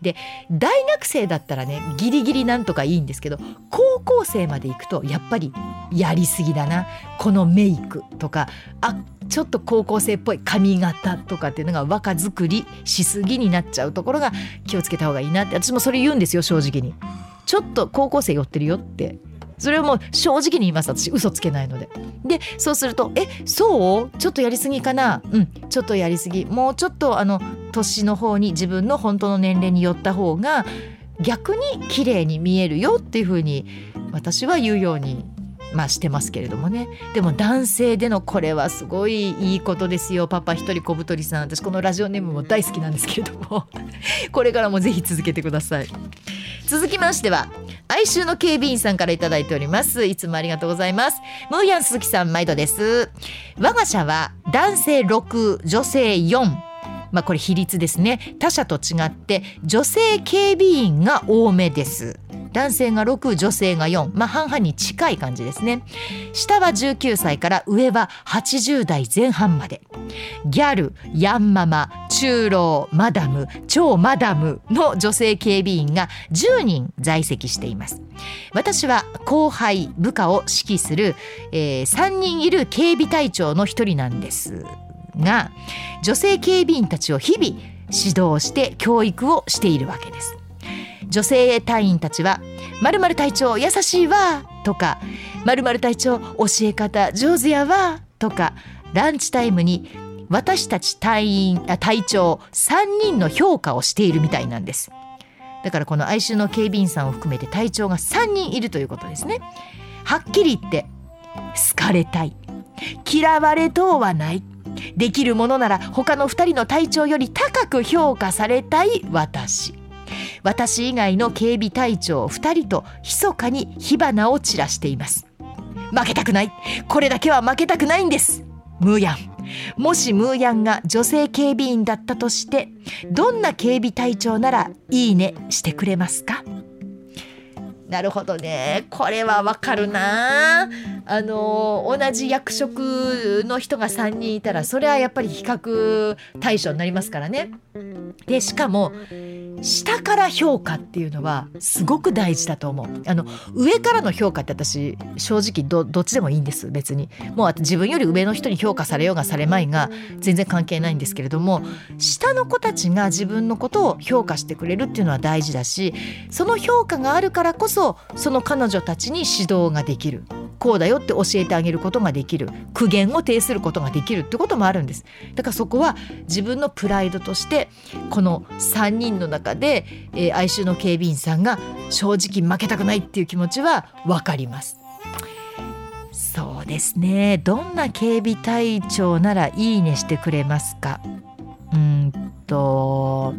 で大学生だったらねギリギリなんとかいいんですけど高校生まで行くとやっぱりやりすぎだなこのメイクとかあちょっと高校生っぽい髪型とかっていうのが若作りしすぎになっちゃうところが気をつけた方がいいなって私もそれ言うんですよ正直に。ちょっと高校生寄ってるよってそれをもう正直に言います。私嘘つけないので。でそうすると「えそう？ちょっとやりすぎかな？うんちょっとやりすぎ。もうちょっとあの年の方に自分の本当の年齢に寄った方が逆に綺麗に見えるよ」っていうふうに私は言うようにまあしてますけれどもね。でも男性でのこれはすごいいいことですよ。パパ一人小太りさん。私このラジオネームも大好きなんですけれども。これからもぜひ続けてください。続きましては哀愁の警備員さんからいただいております。いつもありがとうございます。ムーヤン鈴木さん毎度です。我が社は男性6女性4まあこれ比率ですね。他社と違って女性警備員が多めです。男性が6女性が4まあ半々に近い感じですね。下は19歳から上は80代前半まで。ギャルヤンママ中老マダム超マダムの女性警備員が10人在籍しています。私は後輩部下を指揮する、えー3人いる警備隊長の一人なんですが女性警備員たちを日々指導して教育をしているわけです。女性隊員たちは「まる隊長優しいわ」とか「まる隊長教え方上手やわ」とかランチタイムに私たち隊員隊長3人の評価をしているみたいなんです。だからこの哀愁の警備員さんを含めて隊長が3人いるということですね。はっきり言って好かれたい。嫌われとうはない。できるものなら他の2人の隊長より高く評価されたい私。私以外の警備隊長2人と密かに火花を散らしています。負けたくない。これだけは負けたくないんです。ムーヤン。もしムーヤンが女性警備員だったとしてどんな警備隊長ならいいねしてくれますか？なるほどね。これはわかるな。あの同じ役職の人が3人いたらそれはやっぱり比較対象になりますからね。でしかも下から評価っていうのはすごく大事だと思う。あの上からの評価って私正直どどっちでもいいんです別に。もう自分より上の人に評価されようがされまいが全然関係ないんですけれども下の子たちが自分のことを評価してくれるっていうのは大事だしその評価があるからこそその彼女たちに指導ができる。こうだよって教えてあげることができる。苦言を呈することができるってこともあるんです。だからそこは自分のプライドとしてこの3人の中で、えー哀愁の警備員さんが正直負けたくないっていう気持ちは分かります。そうですね。どんな警備隊長ならいいねしてくれますか？うーんと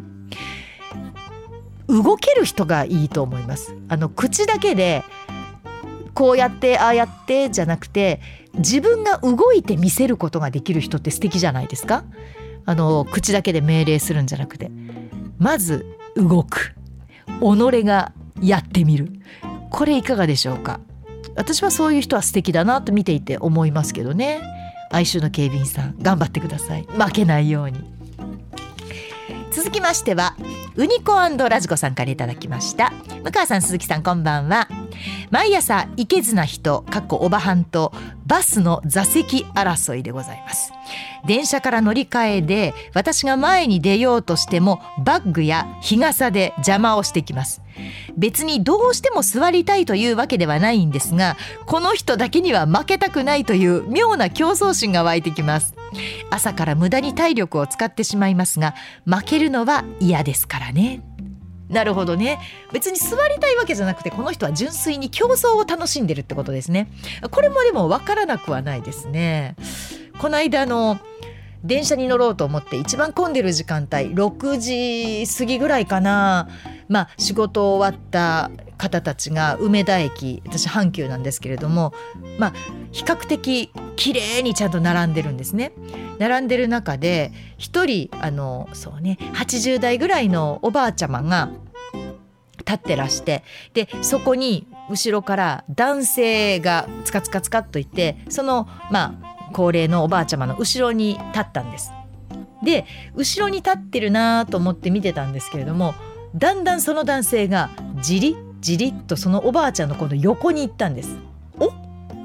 動ける人がいいと思います。あの口だけでこうやってああやってじゃなくて自分が動いて見せることができる人って素敵じゃないですか？あの口だけで命令するんじゃなくて。まず動く。己がやってみる。これいかがでしょうか？私はそういう人は素敵だなと見ていて思いますけどね。哀愁の警備員さん頑張ってください。負けないように。続きましてはウニコラジコさんからいただきました。向川さん鈴木さんこんばんは。毎朝いけずな人かっこおばはんとバスの座席争いでございます。電車から乗り換えで私が前に出ようとしてもバッグや日傘で邪魔をしてきます。別にどうしても座りたいというわけではないんですがこの人だけには負けたくないという妙な競争心が湧いてきます。朝から無駄に体力を使ってしまいますが負けるのは嫌ですからね。なるほどね。別に座りたいわけじゃなくてこの人は純粋に競争を楽しんでるってことですね。これもでも分からなくはないですね。この間の電車に乗ろうと思って一番混んでる時間帯6時過ぎぐらいかな。まあ仕事終わった方たちが梅田駅私阪急なんですけれどもまあ比較的綺麗にちゃんと並んでるんですね並んでる中で一人あのそうね80代ぐらいのおばあちゃまが立ってらしてでそこに後ろから男性がつかつかつかっといてそのまあ高齢のおばあちゃまの後ろに立ったんです。で後ろに立ってるなと思って見てたんですけれどもだんだんその男性がじりじりっとそのおばあちゃんのこの横に行ったんです。お？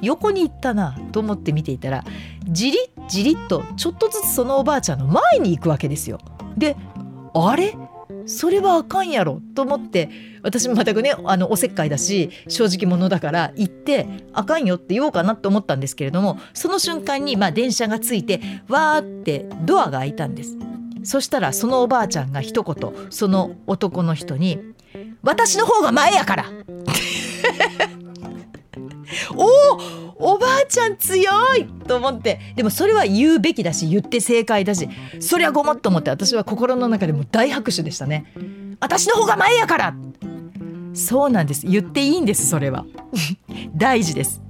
横に行ったなと思って見ていたらじりじりっとちょっとずつそのおばあちゃんの前に行くわけですよ。であれ？それはあかんやろと思って私も全くねあのおせっかいだし正直者だから行ってあかんよって言おうかなと思ったんですけれどもその瞬間にまあ電車がついてわーってドアが開いたんですそしたらそのおばあちゃんが一言その男の人に「私の方が前やから! 」おおばあちゃん強いと思って。でもそれは言うべきだし言って正解だしそりゃごもっと思って私は心の中でも大拍手でしたね私の方が前やからそうなんです。言っていいんですそれは。大事です。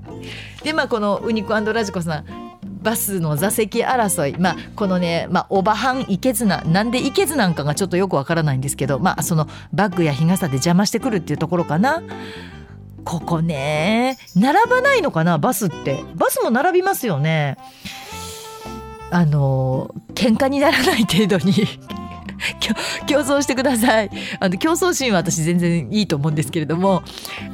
でまあこのウニコラジコさんバスの座席争い、まあ、このね、まあ、オバハンいけずななんでいけずなんかがちょっとよくわからないんですけど、まあ、そのバッグや日傘で邪魔してくるっていうところかな。ここね並ばないのかなバスって。バスも並びますよね。あの喧嘩にならない程度に。競争してくださいあの競争心は私全然いいと思うんですけれども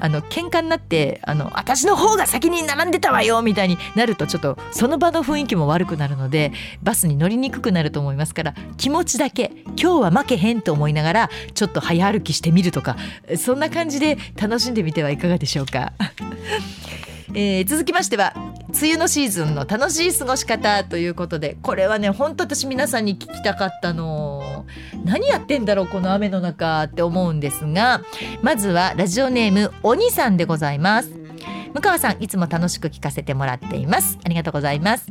あの喧嘩になってあの私の方が先に並んでたわよみたいになるとちょっとその場の雰囲気も悪くなるのでバスに乗りにくくなると思いますから気持ちだけ今日は負けへんと思いながらちょっと早歩きしてみるとかそんな感じで楽しんでみてはいかがでしょうか？えー、続きましては梅雨のシーズンの楽しい過ごし方ということでこれはね本当私皆さんに聞きたかったの。何やってんだろうこの雨の中って思うんですがまずはラジオネームおにさんでございます。向川さんいつも楽しく聞かせてもらっています。ありがとうございます。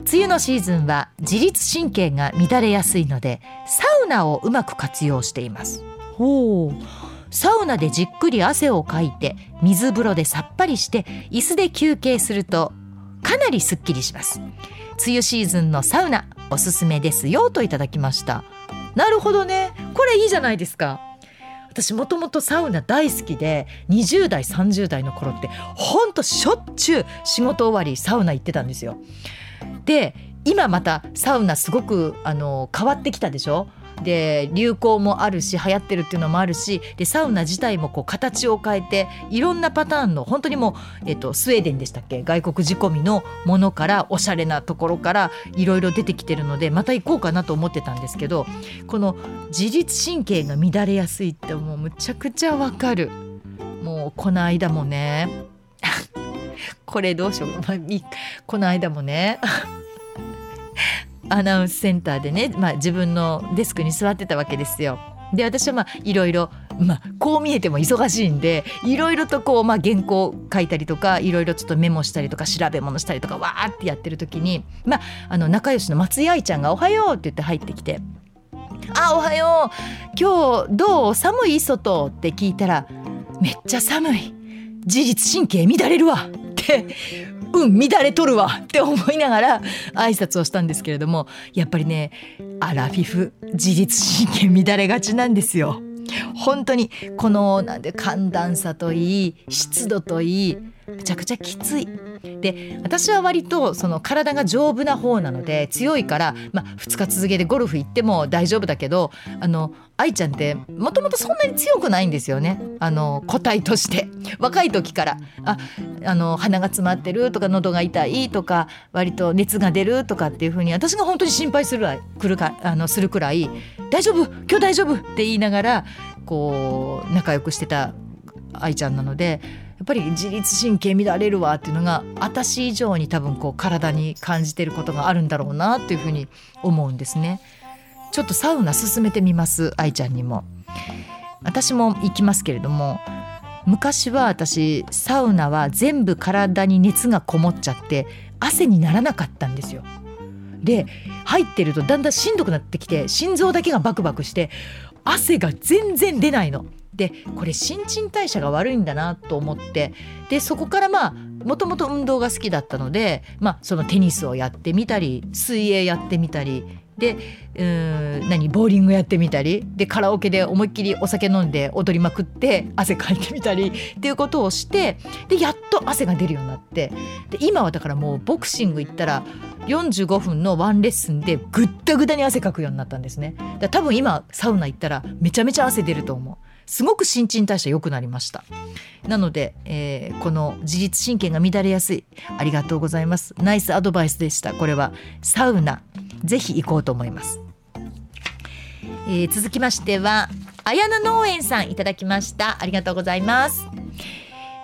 梅雨のシーズンは自律神経が乱れやすいのでサウナをうまく活用しています。ほう。サウナでじっくり汗をかいて水風呂でさっぱりして椅子で休憩するとかなりすっきりします。梅雨シーズンのサウナおすすめですよといただきました。なるほどね。これいいじゃないですか。私もともとサウナ大好きで20代30代の頃ってほんとしょっちゅう仕事終わりサウナ行ってたんですよ。で今またサウナすごくあの変わってきたでしょ。で流行もあるし流行ってるっていうのもあるしでサウナ自体もこう形を変えていろんなパターンの本当にもう、えっと、スウェーデンでしたっけ？外国仕込みのものからおしゃれなところからいろいろ出てきてるのでまた行こうかなと思ってたんですけどこの自律神経が乱れやすいってもうむちゃくちゃわかる。もうこの間もね これどうしよう、まあ、この間もね アナウンスセンターでね、まあ、自分のデスクに座ってたわけですよ。で私はまあいろいろ、まあ、こう見えても忙しいんでいろいろとこう、まあ、原稿書いたりとかいろいろちょっとメモしたりとか調べ物したりとかわーってやってる時に、まあ、あの仲良しの松井愛ちゃんが「おはよう」って言って入ってきて「あおはよう今日どう？寒い？外」って聞いたら「めっちゃ寒い。自律神経乱れるわ」てうん乱れとるわって思いながら挨拶をしたんですけれどもやっぱりねアラフィフ自律神経乱れがちなんですよ。本当にこのなんで寒暖差といい湿度といいめちゃくちゃきつい。で私は割とその体が丈夫な方なので強いから、まあ、2日続けてゴルフ行っても大丈夫だけどあの愛ちゃんってもともとそんなに強くないんですよね。あの個体として。若い時から。ああの鼻が詰まってるとか喉が痛いとか割と熱が出るとかっていうふうに私が本当に心配するくるかあのするくらい「大丈夫今日大丈夫」って言いながらこう仲良くしてた愛ちゃんなのでっぱり自律神経乱れるわっていうのが私以上に多分こう体に感じてることがあるんだろうなっていうふうに思うんですね。ちょっとサウナ進めてみます愛ちゃんにも。私も行きますけれども昔は私サウナは全部体に熱がこもっちゃって汗にならなかったんですよ。で入ってるとだんだんしんどくなってきて心臓だけがバクバクして汗が全然出ないの。でこれ新陳代謝が悪いんだなと思ってでそこからまあもともと運動が好きだったので、まあ、そのテニスをやってみたり水泳やってみたりでうーん何ボーリングやってみたりでカラオケで思いっきりお酒飲んで踊りまくって汗かいてみたりっていうことをしてでやっと汗が出るようになってで今はだからもうボクシング行ったら45分のワンレッスンでぐったぐたに汗かくようになったんですね。だ多分今サウナ行ったらめちゃめちゃ汗出ると思う。すごく新陳代謝良くなりました。なので、えーこの自律神経が乱れやすい。ありがとうございます。ナイスアドバイスでした。これはサウナ。ぜひ行こうと思います、えー続きましては綾菜農園さんいただきました。ありがとうございます。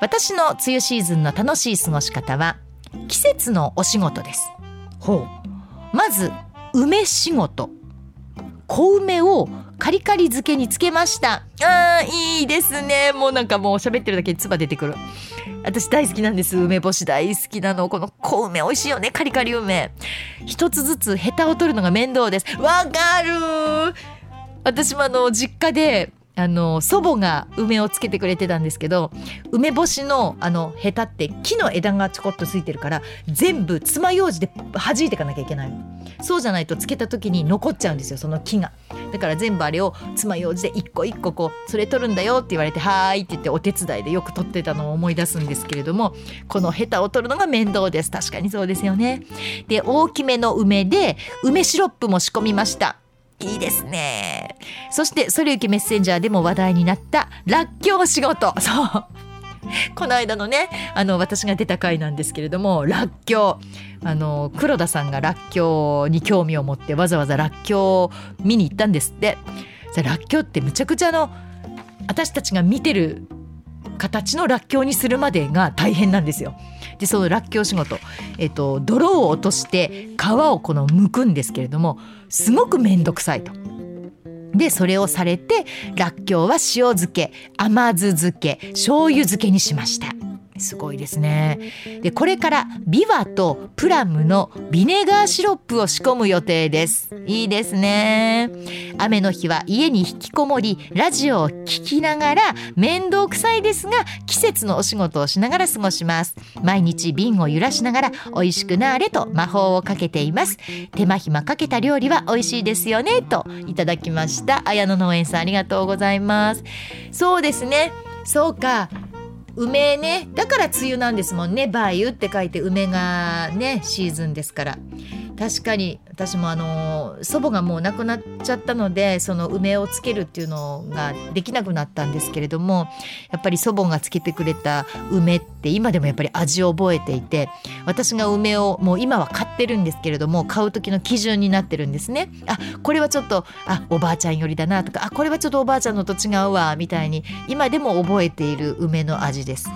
私の梅雨シーズンの楽しい過ごし方は季節のお仕事です。ほう。まず梅仕事。小梅をカリカリ漬けにつけました。あーいいですね。もうなんかもう喋ってるだけで唾出てくる。私大好きなんです。梅干し大好きなの。この小梅美味しいよね。カリカリ梅。一つずつヘタを取るのが面倒です。わかる私もあの実家であの祖母が梅をつけてくれてたんですけど梅干しのあのヘタって木の枝がちょこっとついてるから全部爪楊枝で弾いていかなきゃいけないそうじゃないとつけた時に残っちゃうんですよその木が。だから全部あれを爪楊枝で一個一個こうそれ取るんだよって言われてはーいって言ってお手伝いでよく取ってたのを思い出すんですけれどもこのヘタを取るのが面倒です。確かにそうですよね。で大きめの梅で梅シロップも仕込みました。いいですね。そしてそれゆきメッセンジャーでも話題になったらっきょう仕事。そう。この間のねあの私が出た回なんですけれどもらっきょう。あの黒田さんがらっきょうに興味を持ってわざわざらっきょうを見に行ったんですって。らっきょうってむちゃくちゃの私たちが見てる形のらっきょうにするまでが大変なんですよ。でそのらっきょう仕事、えっと、泥を落として皮をこの剥くんですけれどもすごく面倒くさいと。でそれをされてらっきょうは塩漬け甘酢漬け醤油漬けにしました。すごいですね。でこれからビワとプラムのビネガーシロップを仕込む予定です。いいですね。雨の日は家に引きこもりラジオを聞きながら面倒くさいですが季節のお仕事をしながら過ごします毎日瓶を揺らしながら美味しくなーれと魔法をかけています手間暇かけた料理は美味しいですよねといただきました綾野農園さんありがとうございますそうですねそうか梅ね。だから梅雨なんですもんね。梅雨って書いて梅がねシーズンですから。確かに私もあの祖母がもう亡くなっちゃったのでその梅をつけるっていうのができなくなったんですけれどもやっぱり祖母がつけてくれた梅って今でもやっぱり味を覚えていて私が梅をもう今は買ってるんですけれども買う時の基準になってるんですね。あこれはちょっとあおばあちゃん寄りだなとかあこれはちょっとおばあちゃんのと違うわみたいに今でも覚えている梅の味です。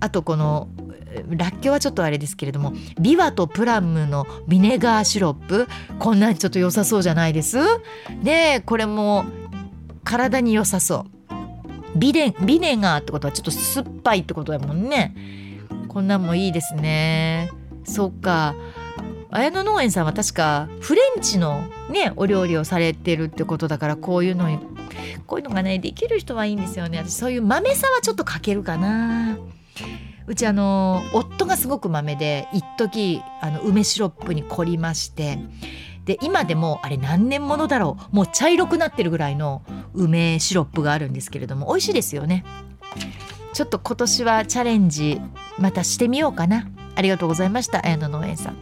あとこのらっきょうはちょっとあれですけれどもビワとプラムのビネガーシロップこんなんちょっと良さそうじゃないです？でこれも体に良さそう。ビネビネガーってことはちょっと酸っぱいってことだもんね。こんなんもいいですね。そっか。綾野農園さんは確かフレンチのねお料理をされてるってことだからこういうのこういうのがねできる人はいいんですよね。私そういう豆さはちょっとかけるかな。うちあの夫がすごく豆で一時あの梅シロップに凝りましてで今でもあれ何年ものだろうもう茶色くなってるぐらいの梅シロップがあるんですけれども美味しいですよね。ちょっと今年はチャレンジまたしてみようかな。ありがとうございました綾野農園さん。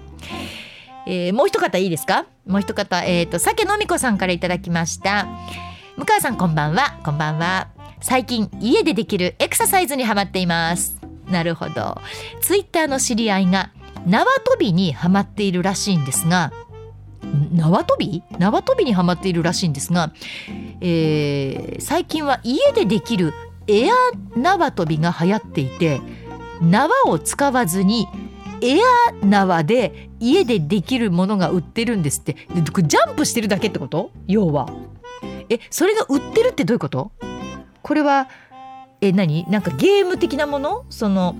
えーもう一方いいですか？もう一方えっ、と酒のみこさんからいただきました。向川さんこんばんは。こんばんは。最近家でできるエクササイズにハマっています。なるほど。ツイッターの知り合いが縄跳びにハマっているらしいんですが縄跳び？縄跳びにハマっているらしいんですが、えー最近は家でできるエア縄跳びが流行っていて縄を使わずにエア縄で家でできるものが売ってるんですって。ジャンプしてるだけってこと？要は。えそれが売ってるってどういうこと？これはえ何？なんかゲーム的なもの？その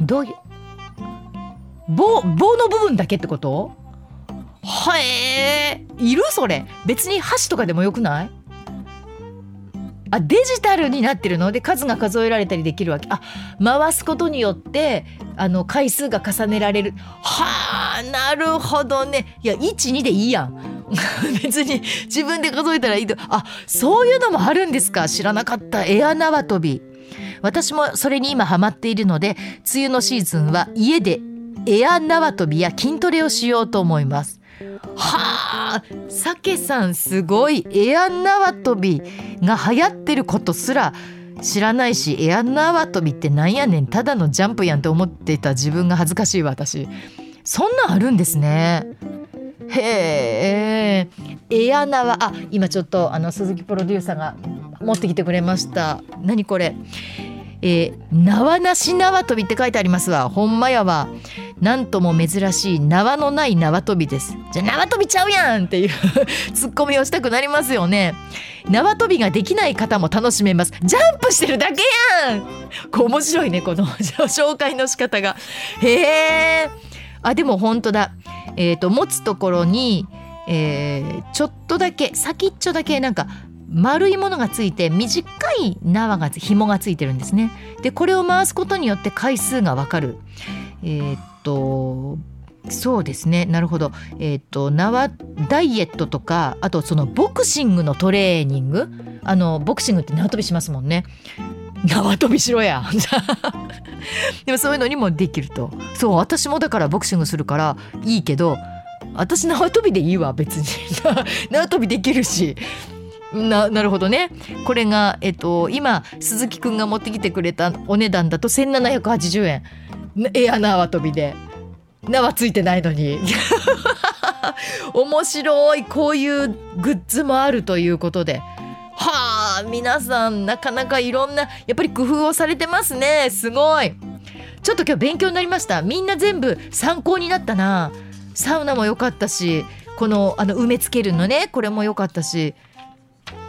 どういう？棒棒の部分だけってこと？はえ。ー、いる？それ。別に箸とかでもよくない？あデジタルになってるの？で数が数えられたりできるわけ。あ回すことによってあの回数が重ねられる。はあなるほどね。いや12でいいやん。別に自分で数えたらいいと。あそういうのもあるんですか。知らなかった。エア縄跳び。私もそれに今ハマっているので梅雨のシーズンは家でエア縄跳びや筋トレをしようと思います。はあ、さけさんすごい。エア縄跳びが流行ってることすら知らないしエア縄跳びってなんやねん。ただのジャンプやんって思ってた自分が恥ずかしい私。そんなんあるんですね。へえエア縄あ今ちょっとあの鈴木プロデューサーが持ってきてくれました。何これ。えー、縄なし縄跳びって書いてありますわ。ほんまやわ。なんとも珍しい縄のない縄跳びです。じゃあ縄跳びちゃうやんっていう ツッコミをしたくなりますよね。縄跳びができない方も楽しめます。ジャンプしてるだけやん。こう面白いねこの 紹介の仕方が。へえあでも本当だ。え、ー、と持つところにえー、ちょっとだけ先っちょだけなんか丸いものがついて短い縄が紐がついてるんですね。でこれを回すことによって回数がわかる。えー、っとそうですねなるほど。えー、と縄ダイエットとかあとそのボクシングのトレーニングあのボクシングって縄跳びしますもんね。縄跳びしろや。でもそういうのにもできると。そう私もだからボクシングするからいいけど私縄跳びでいいわ別に。縄跳びできるし。ななるほどね。これが、えっと、今鈴木くんが持ってきてくれたお値段だと1780円。エア縄跳びで。縄ついてないのに。面白い。こういうグッズもあるということで。はあ。皆さんなかなかいろんなやっぱり工夫をされてますね。すごい。ちょっと今日勉強になりました。みんな全部参考になったな。サウナも良かったしこのあの埋め付けるのね。これも良かったし。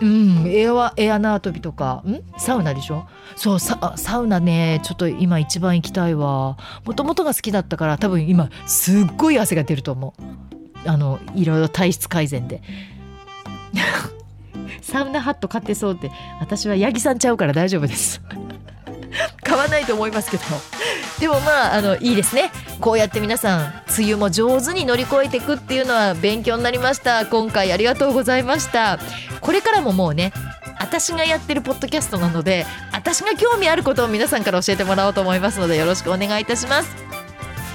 うん。エアエア縄跳びとか。ん？サウナでしょ？そうササウナねちょっと今一番行きたいわ。もともとが好きだったから多分今すっごい汗が出ると思う。あのいろいろ体質改善で。サウナハット買ってそうって私は八木さんちゃうから大丈夫です。買わないと思いますけど。でもまああのいいですね。こうやって皆さん梅雨も上手に乗り越えていくっていうのは勉強になりました。今回ありがとうございました。これからももうね私がやってるポッドキャストなので私が興味あることを皆さんから教えてもらおうと思いますのでよろしくお願いいたします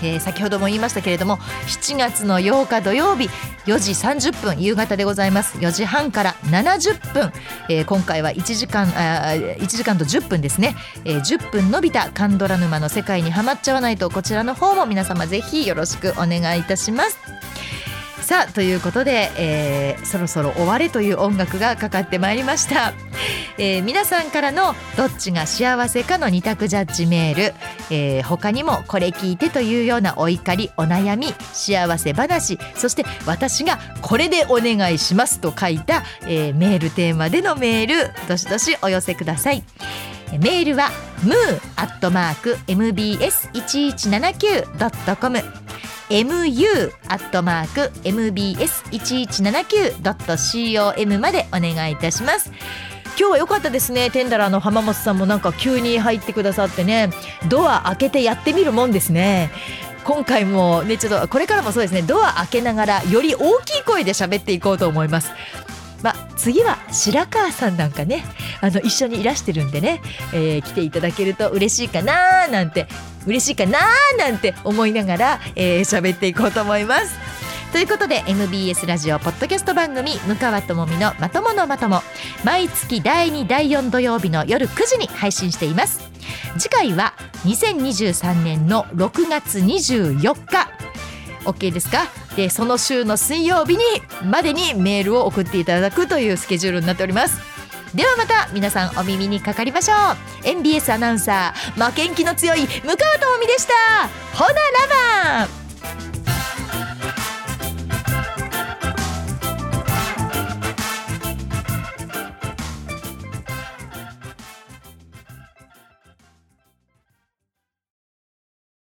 えー、先ほども言いましたけれども7月の8日土曜日4時30分夕方でございます。4時半から70分、えー、今回は1時間あ1時間と10分ですね、えー、10分伸びたカンドラ沼の世界にはまっちゃわないとこちらの方も皆様ぜひよろしくお願いいたします。さあということで、えー、そろそろ終われという音楽がかかってまいりました、えー、皆さんからのどっちが幸せかの二択ジャッジメール、えー、他にもこれ聞いてというようなお怒りお悩み幸せ話そして私がこれでお願いしますと書いた、えー、メールテーマでのメールどしどしお寄せください。メールは moo.mbs1179.com mu.mbs1179.com までお願いいたします。今日は良かったですね。テンダラーの浜本さんもなんか急に入ってくださってね。ドア開けてやってみるもんですね。今回もねちょっとこれからもそうですね。ドア開けながらより大きい声で喋っていこうと思います。まあ、次は白川さんなんかねあの一緒にいらしてるんでね、えー、来ていただけると嬉しいかななんて嬉しいかななんて思いながら喋、えー、っていこうと思います。ということで MBS ラジオポッドキャスト番組「向川智美のまとものまとも」毎月第2第4土曜日の夜9時に配信しています。次回は2023年の6月24日。OK ですか？でその週の水曜日にまでにメールを送っていただくというスケジュールになっております。ではまた皆さんお耳にかかりましょう。NBS アナウンサー負けん気の強い向川智美でした。ほなラバー